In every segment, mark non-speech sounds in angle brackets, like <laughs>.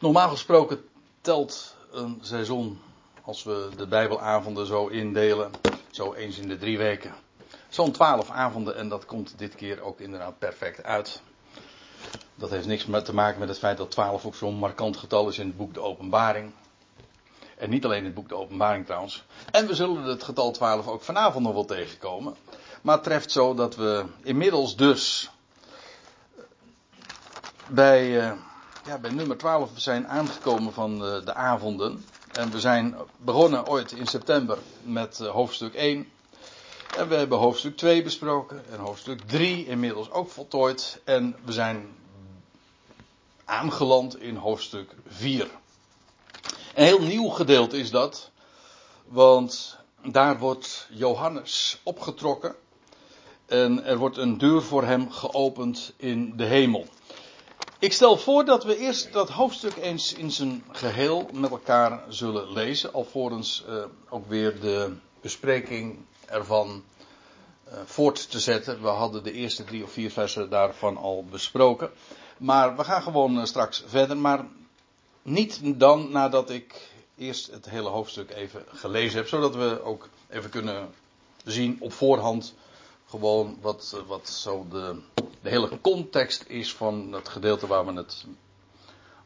Normaal gesproken telt een seizoen, als we de Bijbelavonden zo indelen, zo eens in de drie weken, zo'n twaalf avonden en dat komt dit keer ook inderdaad perfect uit. Dat heeft niks te maken met het feit dat 12 ook zo'n markant getal is in het boek De Openbaring. En niet alleen in het boek De Openbaring trouwens. En we zullen het getal 12 ook vanavond nog wel tegenkomen. Maar treft zo dat we inmiddels dus bij, uh, ja, bij nummer 12 zijn aangekomen van de, de avonden. En we zijn begonnen ooit in september met uh, hoofdstuk 1. En we hebben hoofdstuk 2 besproken. En hoofdstuk 3 inmiddels ook voltooid. En we zijn aangeland in hoofdstuk 4. Een heel nieuw gedeelte is dat. Want daar wordt Johannes opgetrokken. En er wordt een deur voor hem geopend in de hemel. Ik stel voor dat we eerst dat hoofdstuk eens in zijn geheel met elkaar zullen lezen. Alvorens uh, ook weer de bespreking ervan uh, voort te zetten. We hadden de eerste drie of vier versen daarvan al besproken. Maar we gaan gewoon uh, straks verder. Maar niet dan nadat ik eerst het hele hoofdstuk even gelezen heb. Zodat we ook even kunnen zien op voorhand gewoon wat, wat zo de, de hele context is van het gedeelte waar we het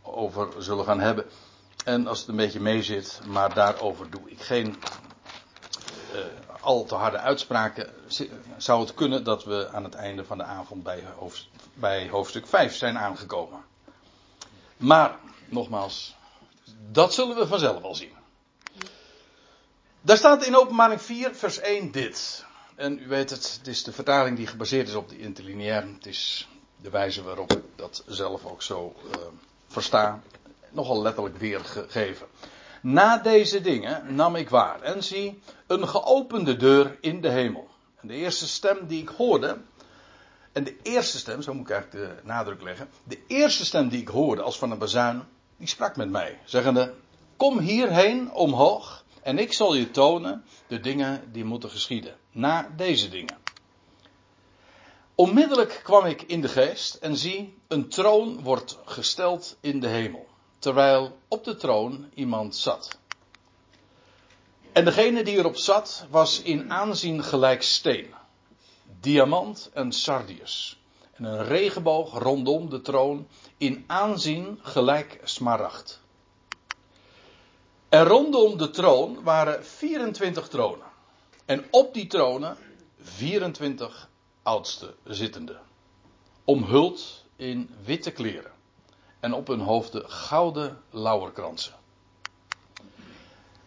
over zullen gaan hebben. En als het een beetje mee zit, maar daarover doe ik geen uh, al te harde uitspraken. Zou het kunnen dat we aan het einde van de avond bij, bij hoofdstuk 5 zijn aangekomen. Maar, nogmaals, dat zullen we vanzelf al zien. Daar staat in openbaring 4, vers 1 dit. En u weet het, het is de vertaling die gebaseerd is op de interlineair. Het is de wijze waarop ik dat zelf ook zo uh, versta. Nogal letterlijk weergegeven. Na deze dingen nam ik waar en zie een geopende deur in de hemel. En de eerste stem die ik hoorde. En de eerste stem, zo moet ik eigenlijk de nadruk leggen. De eerste stem die ik hoorde als van een bazuin. Die sprak met mij, zeggende: Kom hierheen omhoog. En ik zal je tonen de dingen die moeten geschieden. Na deze dingen. Onmiddellijk kwam ik in de geest en zie, een troon wordt gesteld in de hemel. Terwijl op de troon iemand zat. En degene die erop zat was in aanzien gelijk steen. Diamant en sardius. En een regenboog rondom de troon in aanzien gelijk smaragd. En rondom de troon waren 24 tronen. En op die tronen 24 oudste zittende. Omhuld in witte kleren. En op hun hoofden gouden lauwerkransen.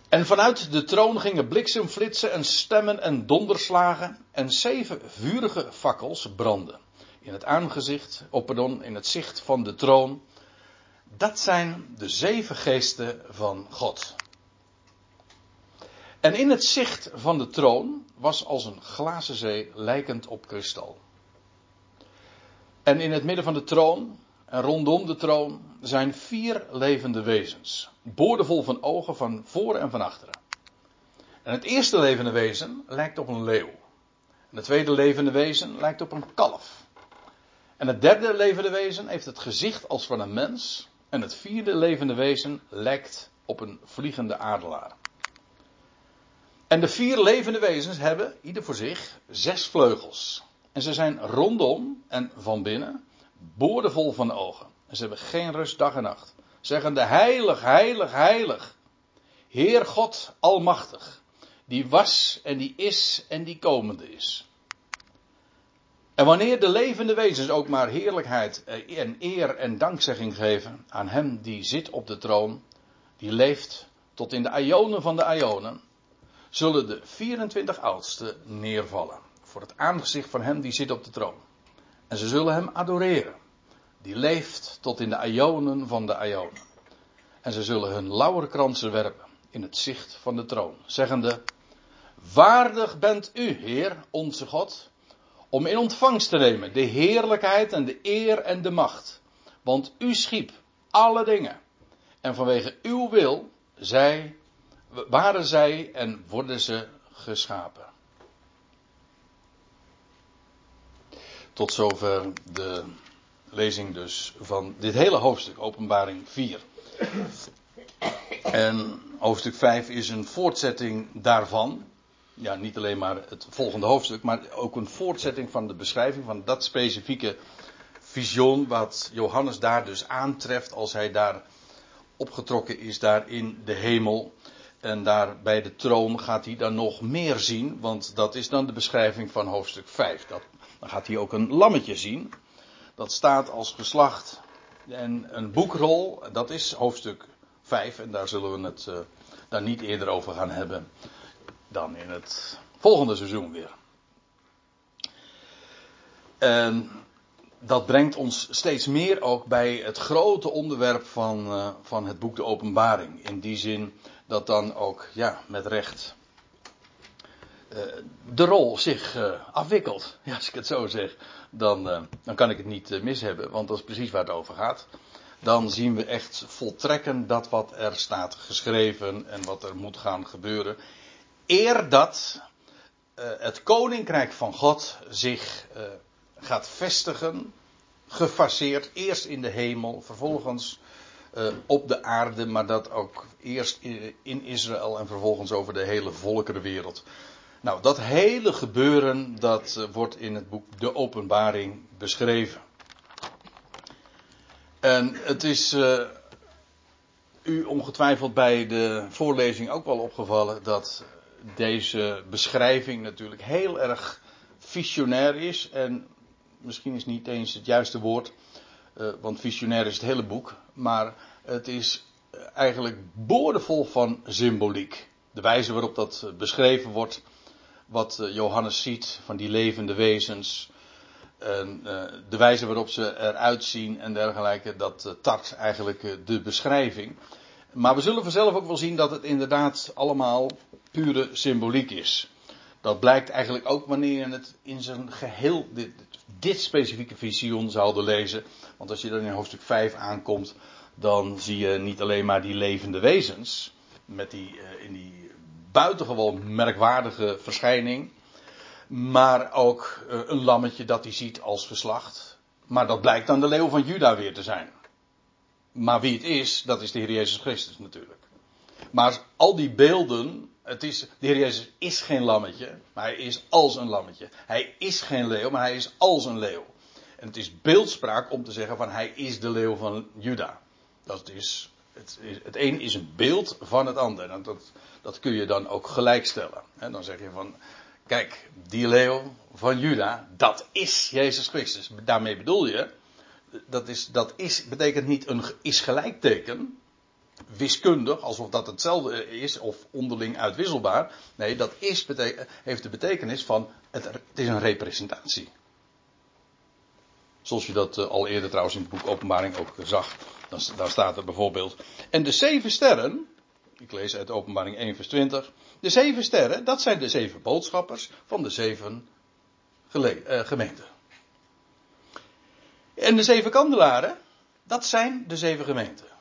En vanuit de troon gingen bliksemflitsen en stemmen en donderslagen. En zeven vurige fakkels brandden. In het aangezicht, op pardon, in het zicht van de troon. Dat zijn de zeven geesten van God. En in het zicht van de troon was als een glazen zee lijkend op kristal. En in het midden van de troon en rondom de troon zijn vier levende wezens, boordevol van ogen van voor en van achteren. En het eerste levende wezen lijkt op een leeuw. En het tweede levende wezen lijkt op een kalf. En het derde levende wezen heeft het gezicht als van een mens. En het vierde levende wezen lijkt op een vliegende adelaar. En de vier levende wezens hebben, ieder voor zich, zes vleugels. En ze zijn rondom en van binnen boordevol van ogen. En ze hebben geen rust dag en nacht. Zeggende heilig, heilig, heilig. Heer God Almachtig. Die was en die is en die komende is. En wanneer de levende wezens ook maar heerlijkheid en eer en dankzegging geven aan hem die zit op de troon, die leeft tot in de ionen van de ionen, zullen de 24 oudsten neervallen voor het aangezicht van hem die zit op de troon. En ze zullen hem adoreren. Die leeft tot in de ionen van de ionen. En ze zullen hun lauwerkransen werpen in het zicht van de troon, zeggende: Waardig bent u, Heer, onze God, om in ontvangst te nemen de heerlijkheid en de eer en de macht. Want u schiep alle dingen. En vanwege uw wil, zij, waren zij en worden ze geschapen. Tot zover de lezing dus van dit hele hoofdstuk, openbaring 4. En hoofdstuk 5 is een voortzetting daarvan. Ja, niet alleen maar het volgende hoofdstuk, maar ook een voortzetting van de beschrijving van dat specifieke visioen wat Johannes daar dus aantreft als hij daar opgetrokken is, daar in de hemel. En daar bij de troon gaat hij dan nog meer zien, want dat is dan de beschrijving van hoofdstuk 5. Dat, dan gaat hij ook een lammetje zien. Dat staat als geslacht en een boekrol, dat is hoofdstuk 5 en daar zullen we het uh, daar niet eerder over gaan hebben dan in het volgende seizoen weer. En dat brengt ons steeds meer ook bij het grote onderwerp van, uh, van het boek De Openbaring. In die zin dat dan ook, ja, met recht uh, de rol zich uh, afwikkelt. Ja, als ik het zo zeg, dan, dan kan ik het niet mis hebben, want dat is precies waar het over gaat. Dan zien we echt voltrekken dat wat er staat geschreven en wat er moet gaan gebeuren. Eer dat het koninkrijk van God zich gaat vestigen, gefaseerd, eerst in de hemel, vervolgens uh, op de aarde, maar dat ook eerst in Israël en vervolgens over de hele volkerenwereld. Nou, dat hele gebeuren, dat uh, wordt in het boek De Openbaring beschreven. En het is uh, u ongetwijfeld bij de voorlezing ook wel opgevallen dat deze beschrijving natuurlijk heel erg visionair is en misschien is niet eens het juiste woord, uh, want visionair is het hele boek, maar het is eigenlijk boordevol van symboliek. De wijze waarop dat beschreven wordt, wat Johannes ziet van die levende wezens, en, de wijze waarop ze eruit zien en dergelijke, dat uh, tart eigenlijk de beschrijving. Maar we zullen vanzelf ook wel zien dat het inderdaad allemaal pure symboliek is. Dat blijkt eigenlijk ook wanneer je het in zijn geheel, dit, dit specifieke visioen zouden lezen. Want als je dan in hoofdstuk 5 aankomt, dan zie je niet alleen maar die levende wezens. Met die, uh, in die buitengewoon merkwaardige verschijning. Maar ook uh, een lammetje dat hij ziet als geslacht. Maar dat blijkt dan de leeuw van Juda weer te zijn. Maar wie het is, dat is de Heer Jezus Christus natuurlijk. Maar al die beelden het is, de Heer Jezus is geen lammetje, maar hij is als een lammetje. Hij is geen leeuw, maar hij is als een leeuw. En het is beeldspraak om te zeggen van hij is de leeuw van Juda. Dat is, het, is, het een is een beeld van het ander. Dat, dat kun je dan ook gelijkstellen. En dan zeg je van, kijk, die leeuw van Juda, dat is Jezus Christus. Daarmee bedoel je, dat, is, dat is, betekent niet een is gelijkteken wiskundig, alsof dat hetzelfde is, of onderling uitwisselbaar. Nee, dat is, heeft de betekenis van, het, het, is een representatie. Zoals je dat uh, al eerder trouwens in het boek Openbaring ook uh, zag. Daar staat er bijvoorbeeld. En de zeven sterren, ik lees uit Openbaring 1 vers 20. De zeven sterren, dat zijn de zeven boodschappers van de zeven uh, gemeenten. En de zeven kandelaren, dat zijn de zeven gemeenten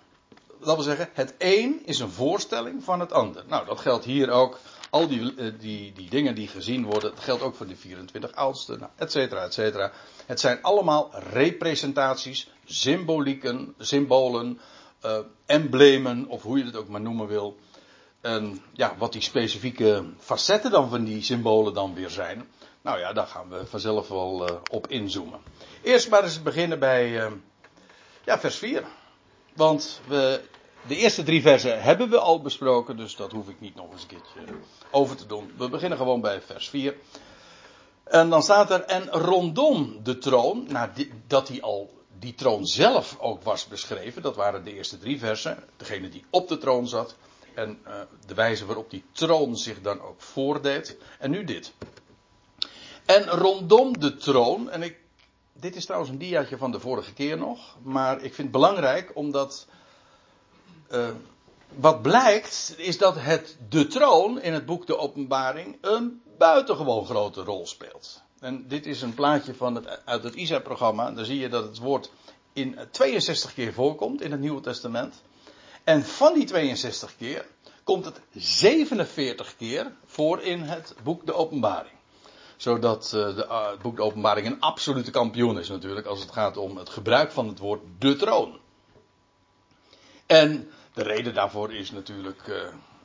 dat wil zeggen, het een is een voorstelling van het ander. Nou, dat geldt hier ook. Al die, die, die dingen die gezien worden, dat geldt ook voor de 24 oudsten, nou, et cetera, et cetera. Het zijn allemaal representaties, symbolieken, symbolen, uh, emblemen, of hoe je het ook maar noemen wil. En ja, wat die specifieke facetten dan van die symbolen dan weer zijn. Nou ja, daar gaan we vanzelf wel uh, op inzoomen. Eerst maar eens beginnen bij ja, vers 4. Want we, de eerste drie versen hebben we al besproken, dus dat hoef ik niet nog eens een keertje over te doen. We beginnen gewoon bij vers 4. En dan staat er, en rondom de troon, nou, dat die al, die troon zelf ook was beschreven, dat waren de eerste drie versen, degene die op de troon zat, en uh, de wijze waarop die troon zich dan ook voordeed. En nu dit. En rondom de troon, en ik dit is trouwens een diaatje van de vorige keer nog. Maar ik vind het belangrijk omdat. Uh, wat blijkt is dat het de troon in het boek De Openbaring een buitengewoon grote rol speelt. En dit is een plaatje van het, uit het ISA-programma. Daar zie je dat het woord in 62 keer voorkomt in het Nieuwe Testament. En van die 62 keer komt het 47 keer voor in het boek De Openbaring zodat uh, de, uh, het boek de Openbaring een absolute kampioen is natuurlijk als het gaat om het gebruik van het woord de troon. En de reden daarvoor is natuurlijk uh,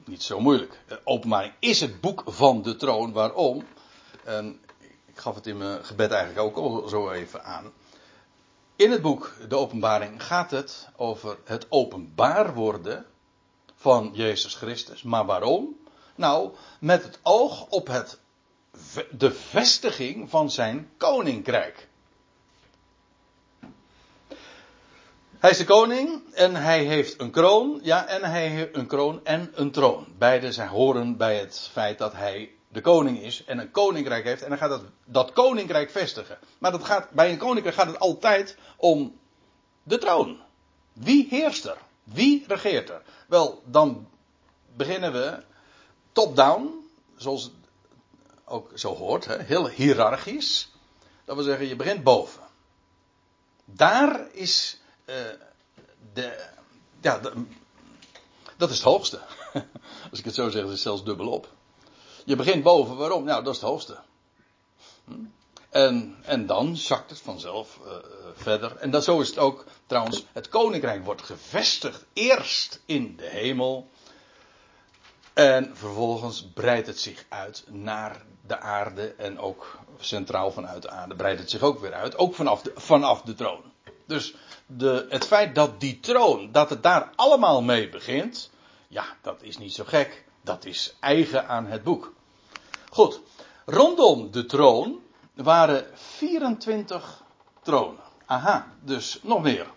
niet zo moeilijk. Openbaring is het boek van de troon. Waarom? Ik gaf het in mijn gebed eigenlijk ook al zo even aan. In het boek De Openbaring gaat het over het openbaar worden van Jezus Christus. Maar waarom? Nou, met het oog op het, de vestiging van zijn koninkrijk. Hij is de koning en hij heeft een kroon. Ja, en hij heeft een kroon en een troon. Beide zijn horen bij het feit dat hij de koning is en een koninkrijk heeft. En dan gaat dat, dat koninkrijk vestigen. Maar dat gaat, bij een koninkrijk gaat het altijd om de troon. Wie heerst er? Wie regeert er? Wel, dan beginnen we top-down, zoals ook zo hoort, hè? heel hiërarchisch. Dat wil zeggen, je begint boven. Daar is uh, de, ja, dat is het hoogste. <laughs> Als ik het zo zeg, is het zelfs dubbelop. Je begint boven, waarom? Nou, dat is het hoogste. Hm? En, en dan zakt het vanzelf uh, verder. En dat, zo is het ook trouwens. Het koninkrijk wordt gevestigd eerst in de hemel. En vervolgens breidt het zich uit naar de aarde. En ook centraal vanuit de aarde breidt het zich ook weer uit. Ook vanaf de, vanaf de troon. Dus de, het feit dat die troon, dat het daar allemaal mee begint. Ja, dat is niet zo gek. Dat is eigen aan het boek. Goed. Rondom de troon waren 24 tronen. Aha, dus nog meer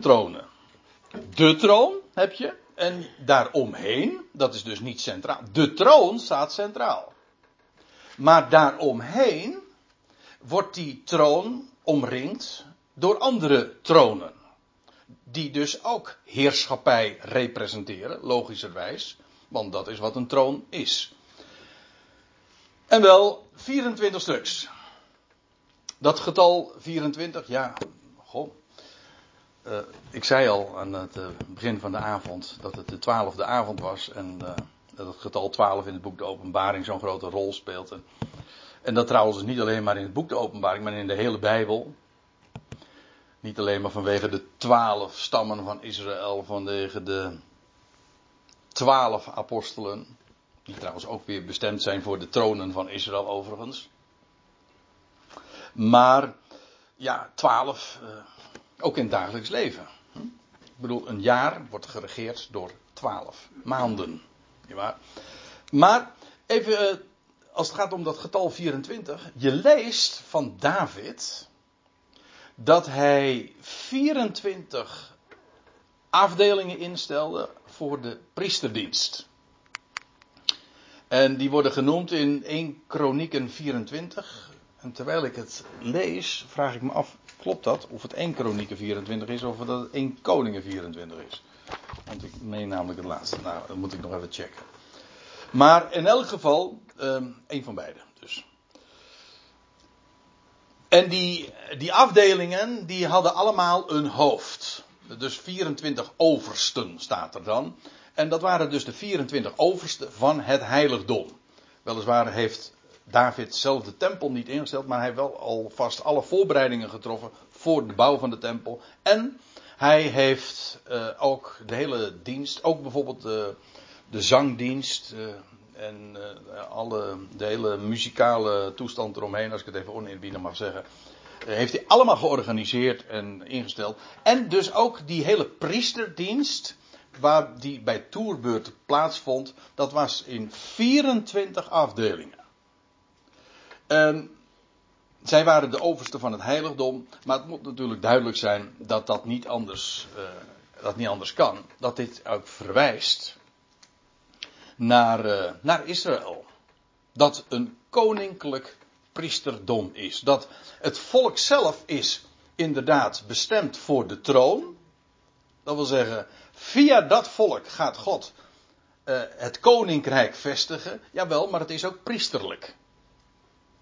tronen. De troon heb je. En daaromheen, dat is dus niet centraal. De troon staat centraal. Maar daaromheen wordt die troon omringd door andere tronen. Die dus ook heerschappij representeren, logischerwijs. Want dat is wat een troon is. En wel 24 stuks. Dat getal 24, ja, goh. Uh, ik zei al aan het uh, begin van de avond dat het de twaalfde avond was. En uh, dat het getal 12 in het boek De Openbaring zo'n grote rol speelt. En, en dat trouwens niet alleen maar in het boek De Openbaring, maar in de hele Bijbel. Niet alleen maar vanwege de twaalf stammen van Israël, vanwege de twaalf apostelen. Die trouwens ook weer bestemd zijn voor de tronen van Israël overigens. Maar ja, twaalf, ook in het dagelijks leven. Hm? Ik bedoel, een jaar wordt geregeerd door twaalf maanden. Ja, maar even, uh, als het gaat om dat getal 24. Je leest van David dat hij 24 afdelingen instelde voor de priesterdienst. En die worden genoemd in 1 Kronieken 24. En terwijl ik het lees, vraag ik me af, klopt dat? Of het 1 Kronieken 24 is, of dat het 1 Koningen 24 is. Want ik meen namelijk het laatste. Nou, dat moet ik nog even checken. Maar in elk geval, um, één van beide. Dus. En die, die afdelingen, die hadden allemaal een hoofd. Dus 24 oversten staat er dan. En dat waren dus de 24 oversten van het heiligdom. Weliswaar heeft David zelf de tempel niet ingesteld, maar hij wel alvast alle voorbereidingen getroffen voor de bouw van de tempel. En hij heeft uh, ook de hele dienst, ook bijvoorbeeld de, de zangdienst uh, en uh, alle, de hele muzikale toestand eromheen, als ik het even oneerbiedig mag zeggen, heeft hij allemaal georganiseerd en ingesteld. En dus ook die hele priesterdienst, waar die bij toerbeurt plaatsvond, dat was in 24 afdelingen. En zij waren de overste van het heiligdom, maar het moet natuurlijk duidelijk zijn dat dat niet anders, uh, dat niet anders kan. Dat dit ook verwijst naar, uh, naar Israël. Dat een koninklijk priesterdom is. Dat het volk zelf is inderdaad bestemd voor de troon. Dat wil zeggen, via dat volk gaat God uh, het koninkrijk vestigen. Jawel, maar het is ook priesterlijk.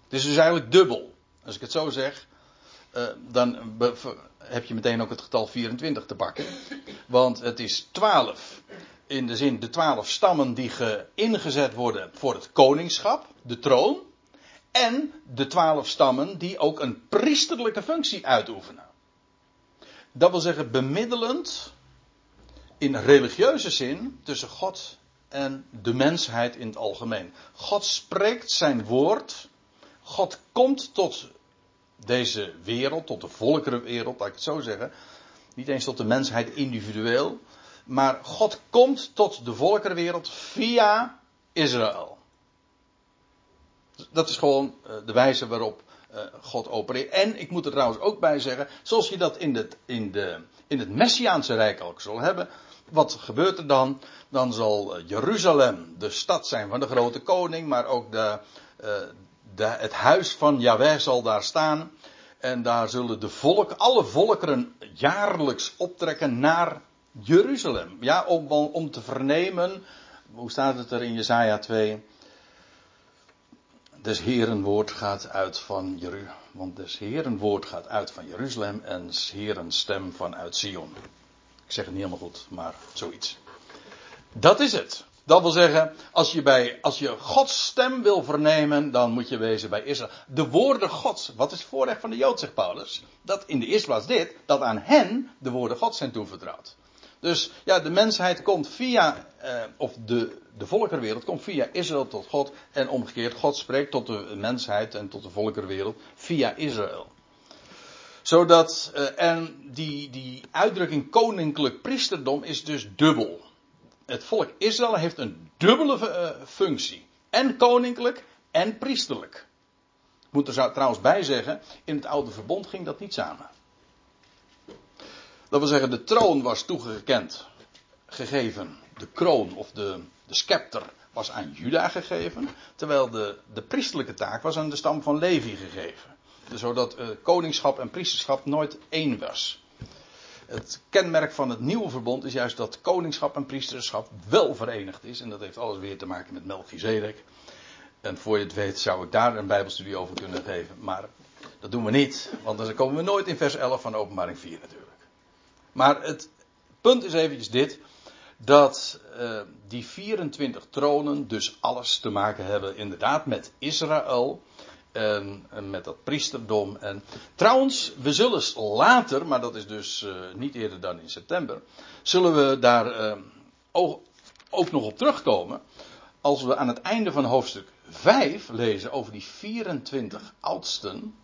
Het is dus eigenlijk dubbel. Als ik het zo zeg, uh, dan heb je meteen ook het getal 24 te pakken. Want het is 12. In de zin de 12 stammen die ge ingezet worden voor het koningschap, de troon. En de 12 stammen die ook een priesterlijke functie uitoefenen. Dat wil zeggen bemiddelend in religieuze zin tussen God en de mensheid in het algemeen. God spreekt zijn woord. God komt tot deze wereld, tot de volkerenwereld, laat ik het zo zeggen. Niet eens tot de mensheid individueel. Maar God komt tot de volkerenwereld via Israël. Dat is gewoon eh, de wijze waarop eh, God opereert. En ik moet er trouwens ook bij zeggen, zoals je dat in, het in, de, in het Messiaanse Rijk ook zal hebben. Wat gebeurt er dan? Dan zal eh, Jeruzalem de stad zijn van de grote koning, maar ook de, het huis van Yahweh zal daar staan. En daar zullen de volk, alle volkeren jaarlijks optrekken naar Jeruzalem. Ja, om, om te vernemen, hoe staat het er in Jesaja 2? Des Heren woord gaat uit van Jeruzalem. Want des Heren woord gaat uit van Jeruzalem en des Heren stem vanuit Sion. Ik zeg het niet helemaal goed, maar zoiets. Dat is het. Dat wil zeggen, als je, bij, als je Gods stem wil vernemen, dan moet je wezen bij Israël. De woorden Gods, wat is het voorrecht van de Jood, zegt Paulus? Dat in de eerste plaats dit, dat aan hen de woorden Gods zijn toevertrouwd. Dus ja, de mensheid komt via, eh, of de, de volkerwereld komt via Israël tot God. En omgekeerd, God spreekt tot de mensheid en tot de volkerwereld via Israël. Zodat, eh, en die, die uitdrukking koninklijk priesterdom is dus dubbel. Het volk Israël heeft een dubbele uh, functie. En koninklijk en priesterlijk. Ik moet er trouwens bij zeggen, in het oude verbond ging dat niet samen. Dat wil zeggen, de troon was toegekend, gegeven. De kroon of de, de scepter was aan Juda gegeven. Terwijl de, de priestelijke taak was aan de stam van Levi gegeven. Zodat uh, koningschap en priesterschap nooit één was. Het kenmerk van het nieuwe verbond is juist dat koningschap en priesterschap wel verenigd is. En dat heeft alles weer te maken met Melchizedek. En voor je het weet zou ik daar een bijbelstudie over kunnen geven. Maar dat doen we niet. Want dan komen we nooit in vers 11 van openbaring 4 natuurlijk. Maar het punt is eventjes dit. Dat uh, die 24 tronen dus alles te maken hebben inderdaad met Israël. En, met dat priesterdom. En trouwens, we zullen later, maar dat is dus uh, niet eerder dan in september. Zullen we daar ook, ook nog op terugkomen. Als we aan het einde van hoofdstuk 5 lezen over die 24 oudsten.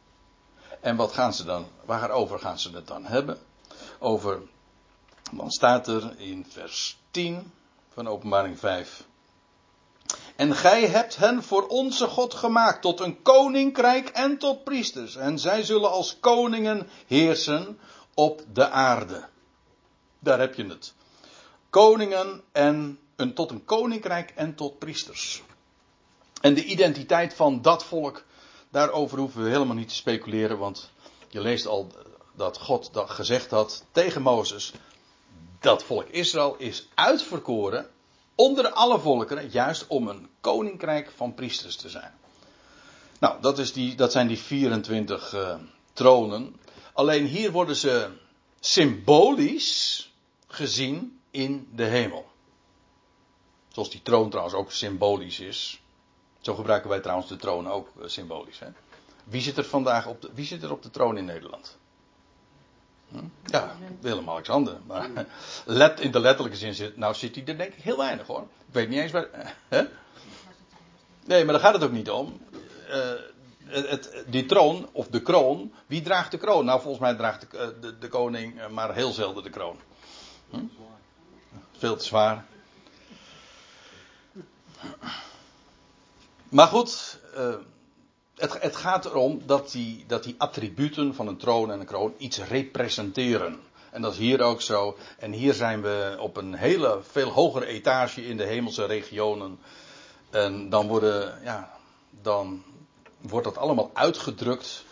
En wat gaan ze dan, waarover gaan ze het dan hebben? over. Dan staat er in vers 10 van Openbaring 5. En gij hebt hen voor onze God gemaakt tot een koninkrijk en tot priesters. En zij zullen als koningen heersen op de aarde. Daar heb je het. Koningen en een, tot een koninkrijk en tot priesters. En de identiteit van dat volk, daarover hoeven we helemaal niet te speculeren, want je leest al dat God dat gezegd had tegen Mozes. Dat volk Israël is uitverkoren onder alle volkeren, juist om een koninkrijk van priesters te zijn. Nou, dat, is die, dat zijn die 24 uh, eh, tronen. Alleen hier worden ze symbolisch gezien in de hemel. Zoals die troon trouwens ook symbolisch is. Zo gebruiken wij trouwens de troon ook uh, symbolisch. Hè? Wie zit er vandaag op de, wie zit er op de troon in Nederland? Ja, Willem-Alexander. Maar <laughs> let, in de letterlijke zin zit, nou zit hij er denk ik heel weinig hoor. Ik weet niet eens waar. <laughs> Hè? Nee, maar daar gaat het ook niet om. Uh, het, die troon, of de kroon, wie draagt de kroon? Nou, volgens mij draagt de, eh, de, koning eh, maar heel zelden de kroon. Hm? Veel te zwaar. Maar goed, het, het, gaat erom dat die, dat die attributen van een troon en een kroon iets representeren. En dat is hier ook zo. En hier zijn we op een hele veel hogere etage in de hemelse regionen. En dan, worden, ja, dan wordt dat allemaal uitgedrukt.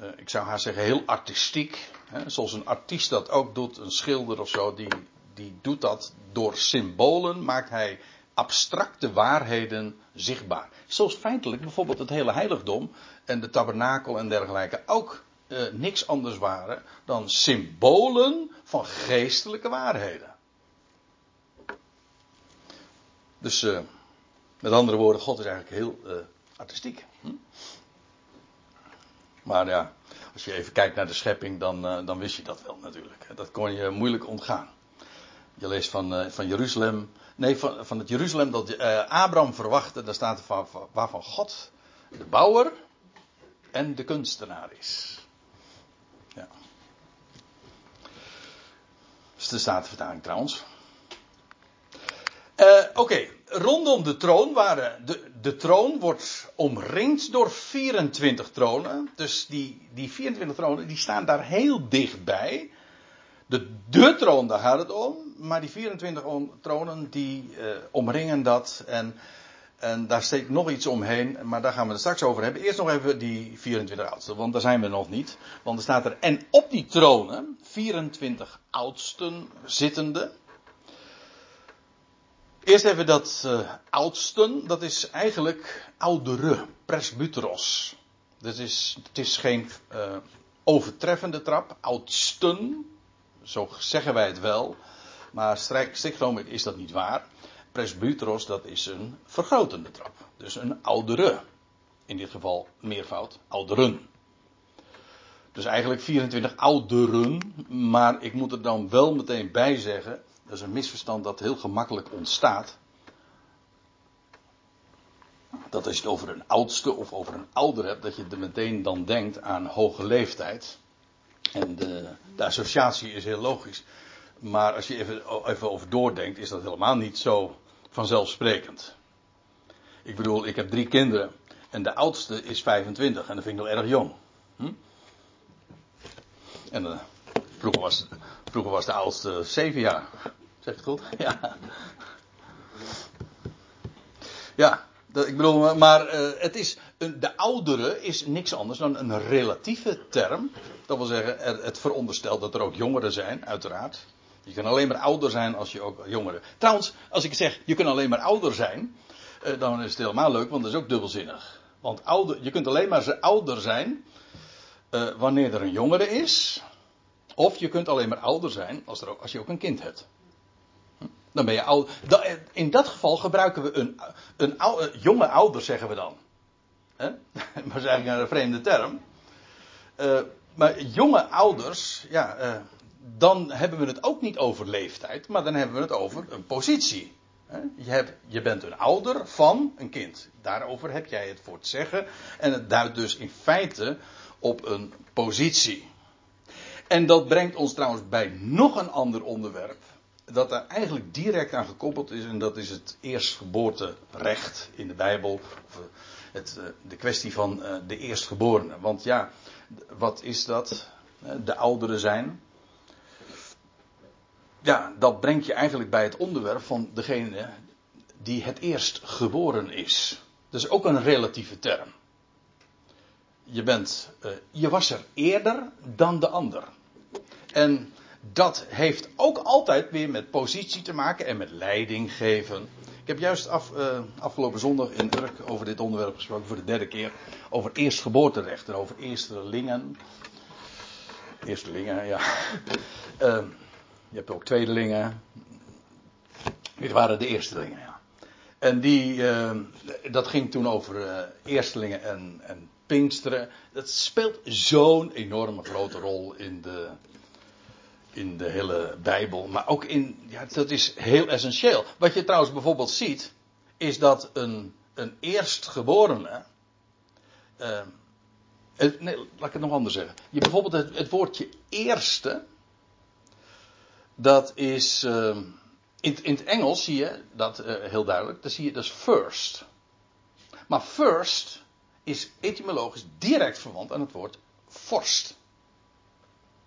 Uh, ik zou haar zeggen heel artistiek. Hè, zoals een artiest dat ook doet, een schilder of zo. Die, die doet dat door symbolen. Maakt hij abstracte waarheden zichtbaar. Zoals feitelijk bijvoorbeeld het hele heiligdom en de tabernakel en dergelijke ook eh, niks anders waren dan symbolen van geestelijke waarheden. Dus uh, met andere woorden, God is eigenlijk heel uh, artistiek. Hm? Maar ja, als je even kijkt naar de schepping, dan, dan wist je dat wel natuurlijk. Dat kon je moeilijk ontgaan. Je leest van, uh, van Jeruzalem. Nee, van, van het Jeruzalem dat uh, Abraham verwachtte. Daar staat van, waarvan God de bouwer en de kunstenaar is. Ja. Dat is de Statenvertaling trouwens. Uh, Oké, rondom de troon waren. De, de troon wordt omringd door 24 tronen. Dus die, die 24 tronen die staan daar heel dichtbij. De, de troon, daar gaat het om. Maar die 24 tronen die uh, omringen dat. En, en daar steekt nog iets omheen. Maar daar gaan we het straks over hebben. Eerst nog even die 24 oudsten. Want daar zijn we nog niet. Want er staat er. En op die tronen 24 oudsten zittende. Eerst even dat uh, oudsten, dat is eigenlijk oudere, presbyteros. Dat is, het is geen uh, overtreffende trap, oudsten, zo zeggen wij het wel, maar strikt is dat niet waar. Presbyteros, dat is een vergrotende trap, dus een oudere. In dit geval meervoud, ouderen. Dus eigenlijk 24 ouderen, maar ik moet er dan wel meteen bij zeggen, dat is een misverstand dat heel gemakkelijk ontstaat. Dat als je het over een oudste of over een ouder hebt, dat je er meteen dan denkt aan hoge leeftijd. En de, de associatie is heel logisch. Maar als je even, even over doordenkt, is dat helemaal niet zo vanzelfsprekend. Ik bedoel, ik heb drie kinderen. En de oudste is 25. En dat vind ik nog erg jong. Hm? En uh, vroeger, was, was de oudste zeven jaar. Zeg het goed? Ja. Ja, dat, ik bedoel, maar uh, het is, een, de oudere is niks anders dan een relatieve term. Dat wil zeggen, er, het veronderstelt dat er ook jongeren zijn, uiteraard. Je kan alleen maar ouder zijn als je ook jongeren. Trouwens, als ik zeg, je kunt alleen maar ouder zijn, uh, dan is het helemaal leuk, want dat is ook dubbelzinnig. Want ouder, je kunt alleen maar ouder zijn uh, wanneer er een jongere is. Of je kunt alleen maar ouder zijn als, er als je ook een kind hebt. Dan ben je oud. In dat geval gebruiken we een, een, jonge ouder, zeggen we dan. <laughs> Maar dat is eigenlijk een vreemde term. Maar jonge ouders, ja, dan hebben we het ook niet over leeftijd, maar dan hebben we het over een positie. Je, hebt, je, bent een ouder van een kind. Daarover heb jij het voor te zeggen. En het duidt dus in feite op een positie. En dat brengt ons trouwens bij nog een ander onderwerp dat daar eigenlijk direct aan gekoppeld is. En dat is het eerstgeboorterecht in de Bijbel. Of eh, het, eh, de kwestie van eh, de eerstgeborene. Want ja, wat is dat? De ouderen zijn. Ja, dat brengt je eigenlijk bij het onderwerp van degene die het eerst geboren is. Dat is ook een relatieve term. Je bent, je was er eerder dan de ander. En dat heeft ook altijd weer met positie te maken en met leiding geven. Ik heb juist af, uh, afgelopen zondag in Urk over dit onderwerp gesproken voor de derde keer. Over eerstgeboorterecht en over eerstelingen. Eerstelingen, ja. Uh, je hebt ook tweedelingen. Dit waren de eerstelingen, ja. En die, uh, dat ging toen over eerstelingen en, en Pinksteren. Dat speelt zo'n enorme grote rol in de, in de hele Bijbel. Maar ook in, ja, dat is heel essentieel. Wat je trouwens bijvoorbeeld ziet, is dat een, een eerstgeborene. Uh, nee, laat ik het nog anders zeggen. Je bijvoorbeeld het woordje eerste. Dat is. Uh, in, in, het Engels zie je dat uh, heel duidelijk. Dan zie je is first. Maar first is etymologisch direct verwant aan het woord vorst.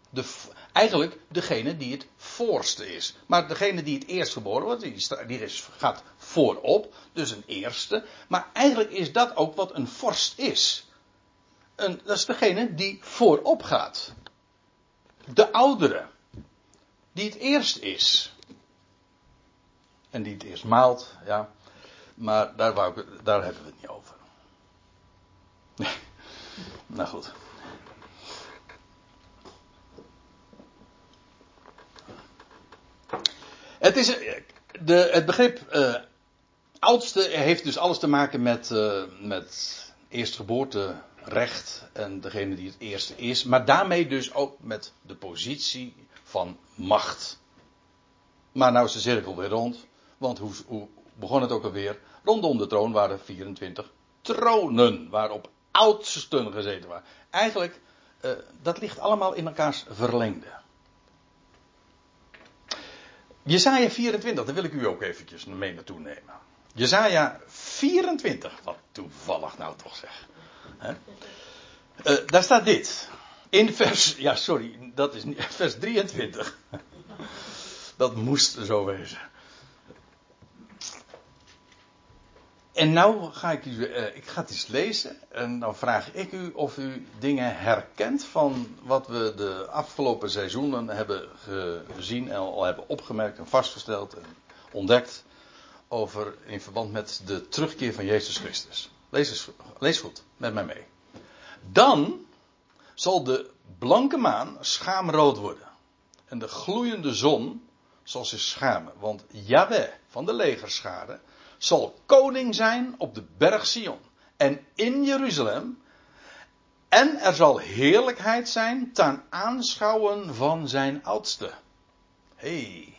De, eigenlijk degene die het voorste is. Maar degene die het eerst geboren wordt, die, die gaat voorop, dus een eerste. Maar eigenlijk is dat ook wat een vorst is. Een, dat is degene die voorop gaat. De oudere. Die het eerst is. En die het eerst maalt, ja. Maar daar, wou ik, daar hebben we het niet over. <laughs> Nou goed. Het, is, de, het begrip uh, oudste heeft dus alles te maken met, uh, met eerstgeboorterecht en degene die het eerste is. Maar daarmee dus ook met de positie van macht. Maar nou is de cirkel weer rond. Want hoe, begon het ook alweer? Rondom de troon waren 24 tronen. Waarop oudsten gezeten waren. Eigenlijk, uh, dat ligt allemaal in elkaars verlengde. Jezaja 24, daar wil ik u ook eventjes mee naartoe nemen. Jezaja 24, wat toevallig nou toch zeg. Uh, daar staat dit. In vers, ja sorry, dat is niet, vers 23. Dat moest zo wezen. En nou ga ik u, uh, ik ga het eens lezen en dan vraag ik u of u dingen herkent van wat we de afgelopen seizoenen hebben gezien en al hebben opgemerkt en vastgesteld en ontdekt over in verband met de terugkeer van Jezus Christus. Lees, eens, lees goed met mij mee. Dan zal de blanke maan schaamrood worden en de gloeiende zon zal zich schamen, want Yahweh van de legerschade zal koning zijn op de berg Sion en in Jeruzalem. En er zal heerlijkheid zijn ten aanschouwen van zijn oudste. hey,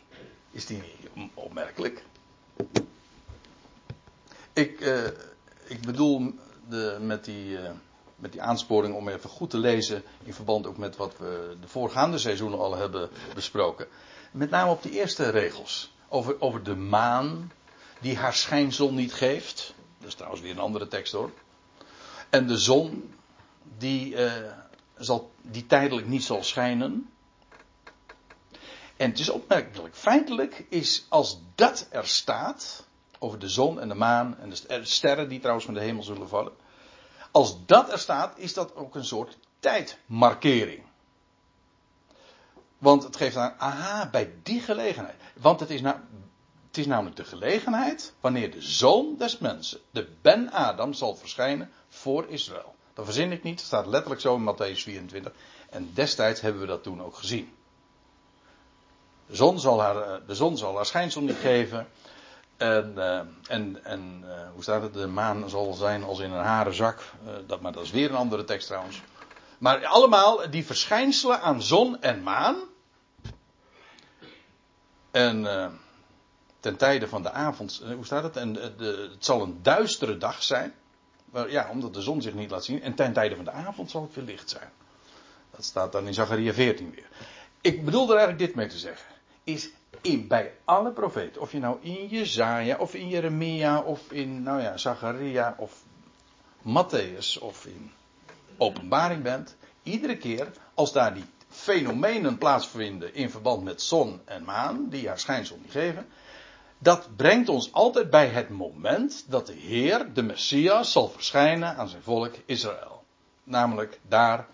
is die niet opmerkelijk? Ik, uh, ik bedoel de, met, die, uh, met die aansporing om even goed te lezen in verband ook met wat we de voorgaande seizoenen al hebben besproken. Met name op die eerste regels. Over, over de maan, die haar schijnsel niet geeft. Dat is trouwens weer een andere tekst hoor. En de zon die, uh, zal, die tijdelijk niet zal schijnen. En het is opmerkelijk. Feitelijk is als dat er staat. Over de zon en de maan en de sterren die trouwens van de hemel zullen vallen. Als dat er staat, is dat ook een soort tijdmarkering. Want het geeft aan, aha, bij die gelegenheid. Want het is, nou, het is namelijk de gelegenheid wanneer de zoon des mensen, de Ben Adam, zal verschijnen voor Israël. Dat verzin ik niet, het staat letterlijk zo in Matthäus 24. En destijds hebben we dat toen ook gezien. De zon zal haar, eh, de zon zal haar schijnsel niet geven. En, uh, en, en uh, hoe staat het? De maan zal zijn als in een haren zak. Uh, dat, maar dat is weer een andere tekst trouwens. Maar allemaal die verschijnselen aan zon en maan. En ten tijde van de avond, hoe staat het? En de, het zal een duistere dag zijn. Ja, omdat de zon zich niet laat zien. En ten tijde van de avond zal het weer licht zijn. Dat staat dan in Zachariah 14 weer. Ik bedoel er eigenlijk dit mee te zeggen. Is in, bij alle profeten, of je nou in Jezaja, of in Jeremia, of in, nou ja, Zachariah, of Matthäus, of in openbaring bent. Iedere keer als daar die fenomenen plaatsvinden in verband met zon en maan, die haar schijnsel niet geven, dat brengt ons altijd bij het moment dat de Heer, de Messias, zal verschijnen aan zijn volk Israël. Namelijk daar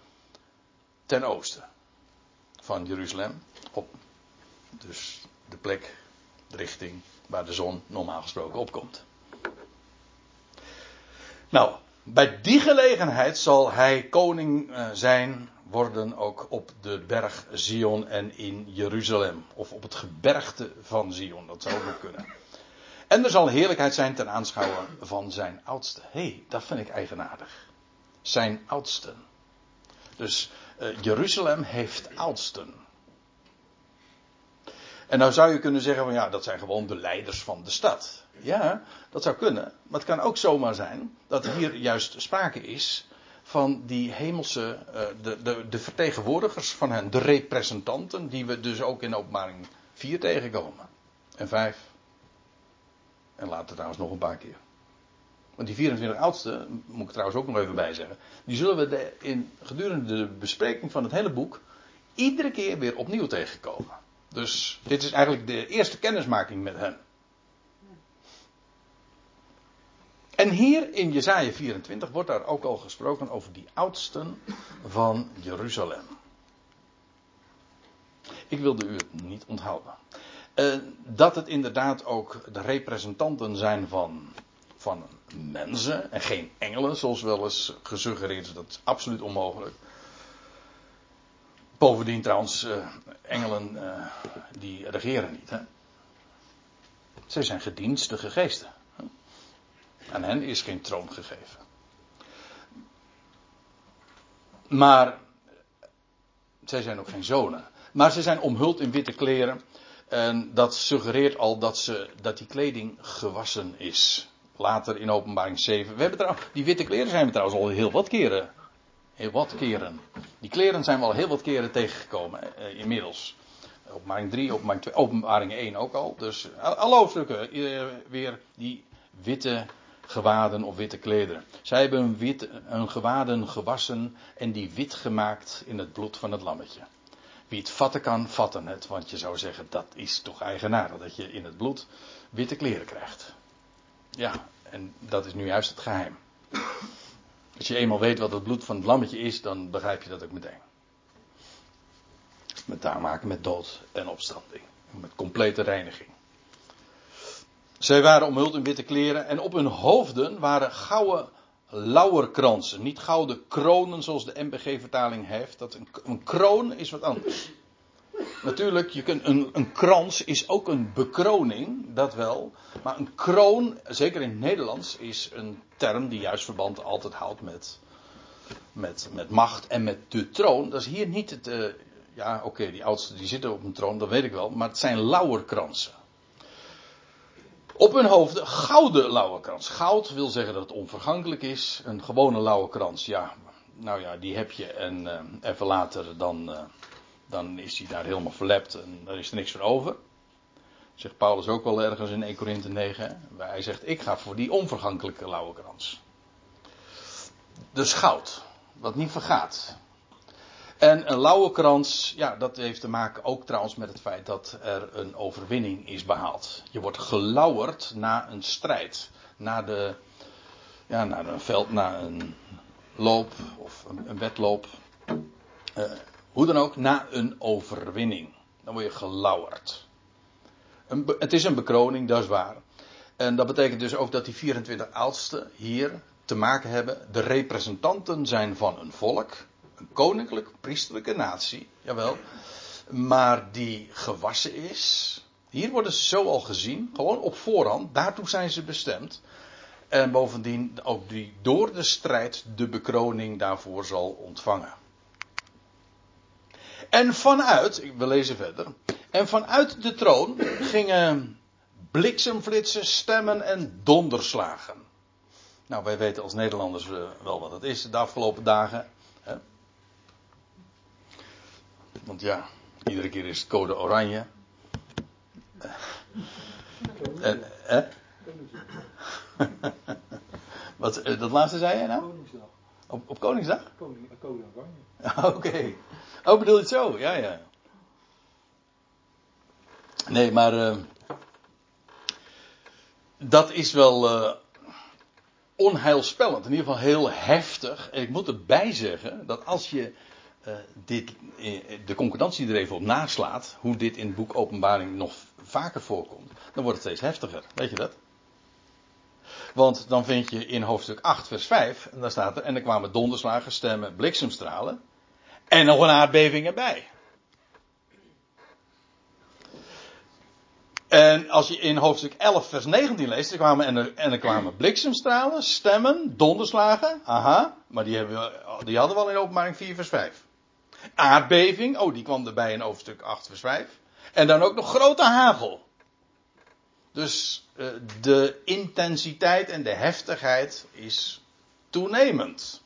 ten oosten van Jeruzalem. Op dus de plek, de richting waar de zon normaal gesproken opkomt. Nou, bij die gelegenheid zal hij koning eh, zijn worden ook op de berg Zion en in Jeruzalem. Of op het gebergte van Zion, dat zou ook kunnen. En er zal heerlijkheid zijn ten aanschouwen van zijn oudste. Hé, hey, dat vind ik eigenaardig. Zijn oudsten. Dus uh, Jeruzalem heeft oudsten. En nou zou je kunnen zeggen van ja, dat zijn gewoon de leiders van de stad. Ja, dat zou kunnen. Maar het kan ook zomaar zijn dat hier juist sprake is van die hemelse, uh, de, de, de, vertegenwoordigers van hen, de representanten, die we dus ook in openbaring 4 tegenkomen. En 5. En later trouwens nog een paar keer. Want die 24 oudste, moet ik trouwens ook nog even bij zeggen, die zullen we in, gedurende de bespreking van het hele boek iedere keer weer opnieuw tegenkomen. Dus dit is eigenlijk de eerste kennismaking met hen. En hier in Jesaja 24 wordt daar ook al gesproken over die oudsten van Jeruzalem. Ik wilde u het niet onthouden. Uh, dat het inderdaad ook de representanten zijn van, van mensen en geen engelen, zoals wel eens gesuggereerd is, dat is absoluut onmogelijk. Bovendien trouwens, uh, engelen uh, die regeren niet. Hè? Zij zijn gedienstige geesten. Aan hen is geen troon gegeven. Maar zij zijn ook geen zonen. Maar ze zijn omhuld in witte kleren. En dat suggereert al dat, ze, dat die kleding gewassen is. Later in openbaring 7. We hebben die witte kleren zijn we trouwens al heel wat keren. Heel wat keren. Die kleren zijn we al heel wat keren tegengekomen eh, inmiddels. Openbaring 3, openbaring 2, openbaring 1 ook al. Dus alle hoofdstukken eh, weer die witte gewaden of witte klederen. Zij hebben een, wit, een gewaden gewassen en die wit gemaakt in het bloed van het lammetje. Wie het vatten kan, vatten het. Want je zou zeggen, dat is toch eigenaardig dat je in het bloed witte kleren krijgt. Ja, en dat is nu juist het geheim. Als je eenmaal weet wat het bloed van het lammetje is, dan begrijp je dat ook meteen. Met te maken met dood en opstanding. Met complete reiniging. Zij waren omhuld in witte kleren en op hun hoofden waren gouden lauwerkransen. Niet gouden kronen zoals de MBG-vertaling heeft. Dat een, een, kroon is wat anders. Natuurlijk, je kunt, een, een krans is ook een bekroning, dat wel. Maar een kroon, zeker in het Nederlands, is een term die juist verband altijd houdt met, met, met macht en met de troon. Dat is hier niet het. Uh, ja, oké, die oudsten die zitten op een troon, dat weet ik wel. Maar het zijn lauwerkransen. Op hun hoofden gouden lauwerkrans. Goud wil zeggen dat het onvergankelijk is. Een gewone lauwerkrans, ja, nou ja, die heb je en uh, even later dan, uh, dan is die daar helemaal verlept en dan is er niks voor over. Zegt Paulus ook wel ergens in 1 Korinthe 9. Waar hij zegt, ik ga voor die onvergankelijke lauwerkrans. Dus goud, wat niet vergaat. En een lauwe krans, ja, dat heeft te maken ook trouwens met het feit dat er een overwinning is behaald. Je wordt gelauwerd na een strijd. Na, de, ja, na een veld, na een loop of een, een wedloop. Uh, hoe dan ook, na een overwinning. Dan word je gelauwerd. Een, het is een bekroning, dat is waar. En dat betekent dus ook dat die 24 oudsten hier te maken hebben. De representanten zijn van een volk een koninklijk priesterlijke natie, jawel, maar die gewassen is. Hier worden ze zo al gezien, gewoon op voorhand, daartoe zijn ze bestemd. En bovendien ook die door de strijd de bekroning daarvoor zal ontvangen. En vanuit, we lezen verder, en vanuit de troon gingen bliksemflitsen, stemmen en donderslagen. Nou, wij weten als Nederlanders wel wat het is de afgelopen dagen. Want ja, iedere keer is het code oranje. En, hè? <laughs> Wat, eh, dat laatste zei jij nou? Op, op Koningsdag? Koning, oranje. <laughs> Oké. Oh, bedoel je het zo? Ja, ja. Nee, maar. Uh, dat is wel. Uh, onheilspellend. In ieder geval heel heftig. En ik moet erbij zeggen dat als je uh, dit, de concordantie er even op naslaat, hoe dit in het boek Openbaring nog vaker voorkomt, dan wordt het steeds heftiger. Weet je dat? Want dan vind je in hoofdstuk 8, vers 5, en daar staat er, en er kwamen donderslagen, stemmen, bliksemstralen, en nog een aardbeving erbij. En als je in hoofdstuk 11, vers 19 leest, er kwamen, en, er, en er kwamen bliksemstralen, stemmen, donderslagen, aha, maar die, hebben die hadden we al in openbaring 4, vers 5. Aardbeving, oh die kwam erbij in hoofdstuk 8 vers 5. En dan ook nog grote hagel. Dus uh, de intensiteit en de heftigheid is toenemend.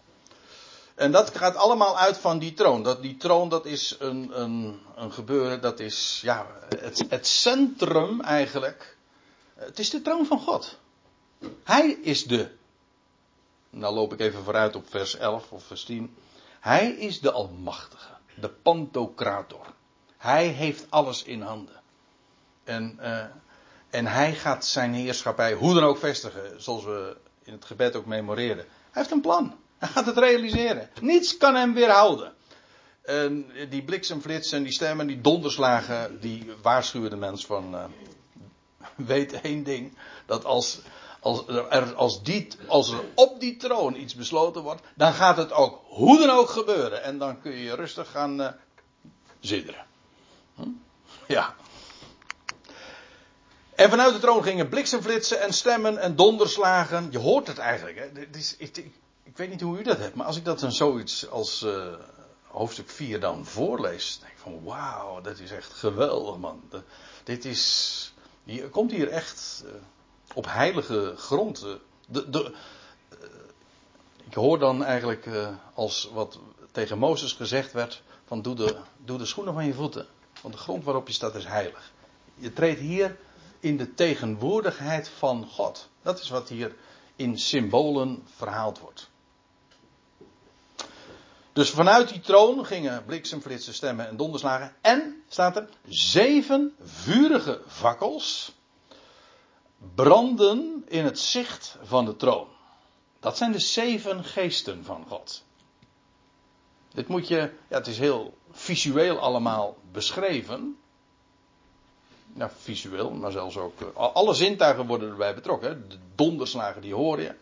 En dat gaat allemaal uit van die troon. Dat, die troon dat is een, een, een gebeuren, dat is ja, het, het centrum eigenlijk. Het is de troon van God. Hij is de. Nou loop ik even vooruit op vers 11 of vers 10. Hij is de Almachtige, de Pantocrator. Hij heeft alles in handen. En, uh, en hij gaat zijn heerschappij hoe dan ook vestigen, zoals we in het gebed ook memoreren. Hij heeft een plan. Hij gaat het realiseren. Niets kan hem weerhouden. En die bliksemflitsen en die stemmen, die donderslagen, die waarschuwen de mens van. Uh, weet één ding: dat als als er, als, als er op die troon iets besloten wordt, dan gaat het ook hoe dan ook gebeuren. En dan kun je rustig gaan uh. Hm? Ja. En vanuit de troon gingen bliksemflitsen en stemmen en donderslagen. Je hoort het eigenlijk. Hè? Is, ik, weet niet hoe u dat hebt, maar als ik dat dan zoiets als, uh, hoofdstuk 4 dan voorlees, denk ik van wauw, dat is echt geweldig man. dit is, je komt hier echt uh, op heilige grond. de, de, ik hoor dan eigenlijk als wat tegen Mozes gezegd werd, van doe de, doe de schoenen van je voeten. Want de grond waarop je staat is heilig. Je treedt hier in de tegenwoordigheid van God. Dat is wat hier in symbolen verhaald wordt. Dus vanuit die troon gingen bliksemflitsen, stemmen en donderslagen. En, staat er, zeven vurige vakkels branden in het zicht van de troon. Dat zijn de zeven geesten van God. Dit moet je, ja, het is heel visueel allemaal beschreven. Ja, visueel, maar zelfs ook. Eh, alle zintuigen worden erbij betrokken. De donderslagen die hoor je.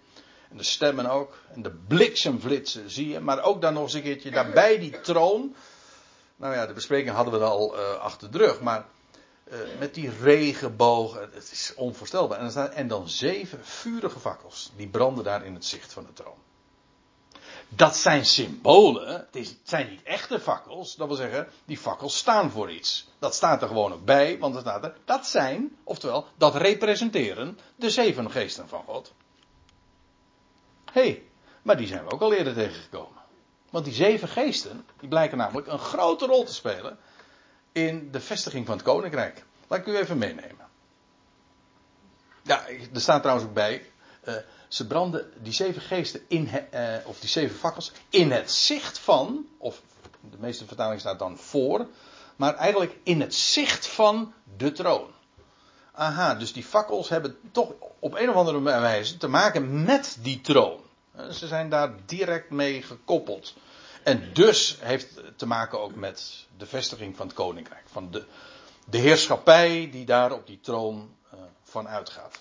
En de stemmen ook. En de bliksemflitsen zie je. Maar ook dan nog eens een keertje daarbij die troon. Nou ja, de bespreking hadden we al uh, achter de rug. Maar uh, met die regenbogen. Het is onvoorstelbaar. En en dan zeven vurige fakkels. Die branden daar in het zicht van de troon. Dat zijn symbolen. Het, zijn niet echte fakkels. Dat wil zeggen, die fakkels staan voor iets. Dat staat er gewoon ook bij, want er staat er. Dat zijn, oftewel, dat representeren de zeven geesten van God. Hé, hey, maar die zijn we ook al eerder tegengekomen. Want die zeven geesten, die blijken namelijk een grote rol te spelen in de vestiging van het koninkrijk. Laat ik u even meenemen. Ja, er staat trouwens ook bij. Uh, ze branden die zeven geesten in, uh, of die zeven fakkels in het zicht van, of de meeste vertalingen staat dan voor, maar eigenlijk in het zicht van de troon. Aha, dus die fakkels hebben toch op een of andere wijze te maken met die troon. Eh, ze zijn daar direct mee gekoppeld. En dus heeft het te maken ook met de vestiging van het koninkrijk. Van de, de heerschappij die daar op die troon uh, van uitgaat.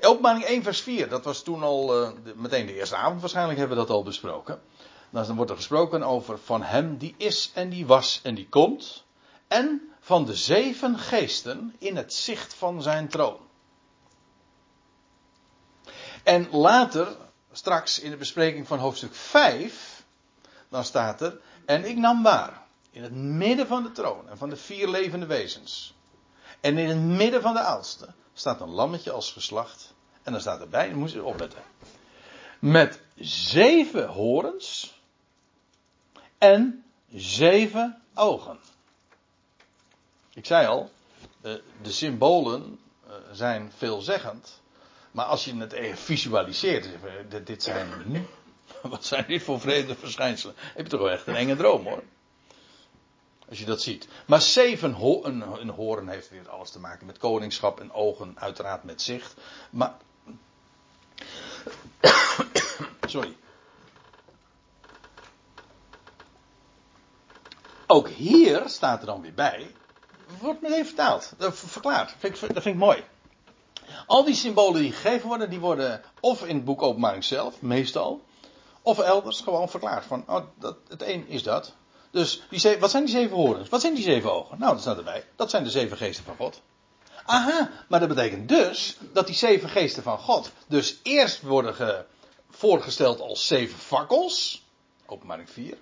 Openbaring 1 vers 4, dat was toen al de, meteen de eerste avond waarschijnlijk hebben we dat al besproken. Dan wordt er gesproken over van hem die is en die was en die komt. En van de zeven geesten in het zicht van zijn troon. En later, straks in de bespreking van hoofdstuk 5, dan staat er, en ik nam waar, in het midden van de troon en van de vier levende wezens. En in het midden van de oudste staat een lammetje als geslacht. En dan staat erbij, dan moet je opletten. Met zeven horens en zeven ogen. Ik zei al, eh, de symbolen eh, zijn veelzeggend. Maar als je het visualiseert, dit zijn, <laughs> wat zijn dit voor vreemde verschijnselen? Heb je toch wel echt een enge droom hoor. Als je dat ziet. Maar zeven ho een, een horen heeft weer alles te maken met koningschap en ogen, uiteraard met zicht. Maar. <coughs> Sorry. Ook hier staat er dan weer bij. Wordt meteen vertaald, verklaard. Dat vind, ik, dat vind ik mooi. Al die symbolen die gegeven worden, die worden of in het boek Openbaring zelf, meestal. Of elders gewoon verklaard. Van, oh, dat, het een is dat. Dus wat zijn die zeven horens? Wat zijn die zeven ogen? Nou, dat staat erbij. Dat zijn de zeven geesten van God. Aha, maar dat betekent dus dat die zeven geesten van God dus eerst worden voorgesteld als zeven fakkels. Openbaring 4.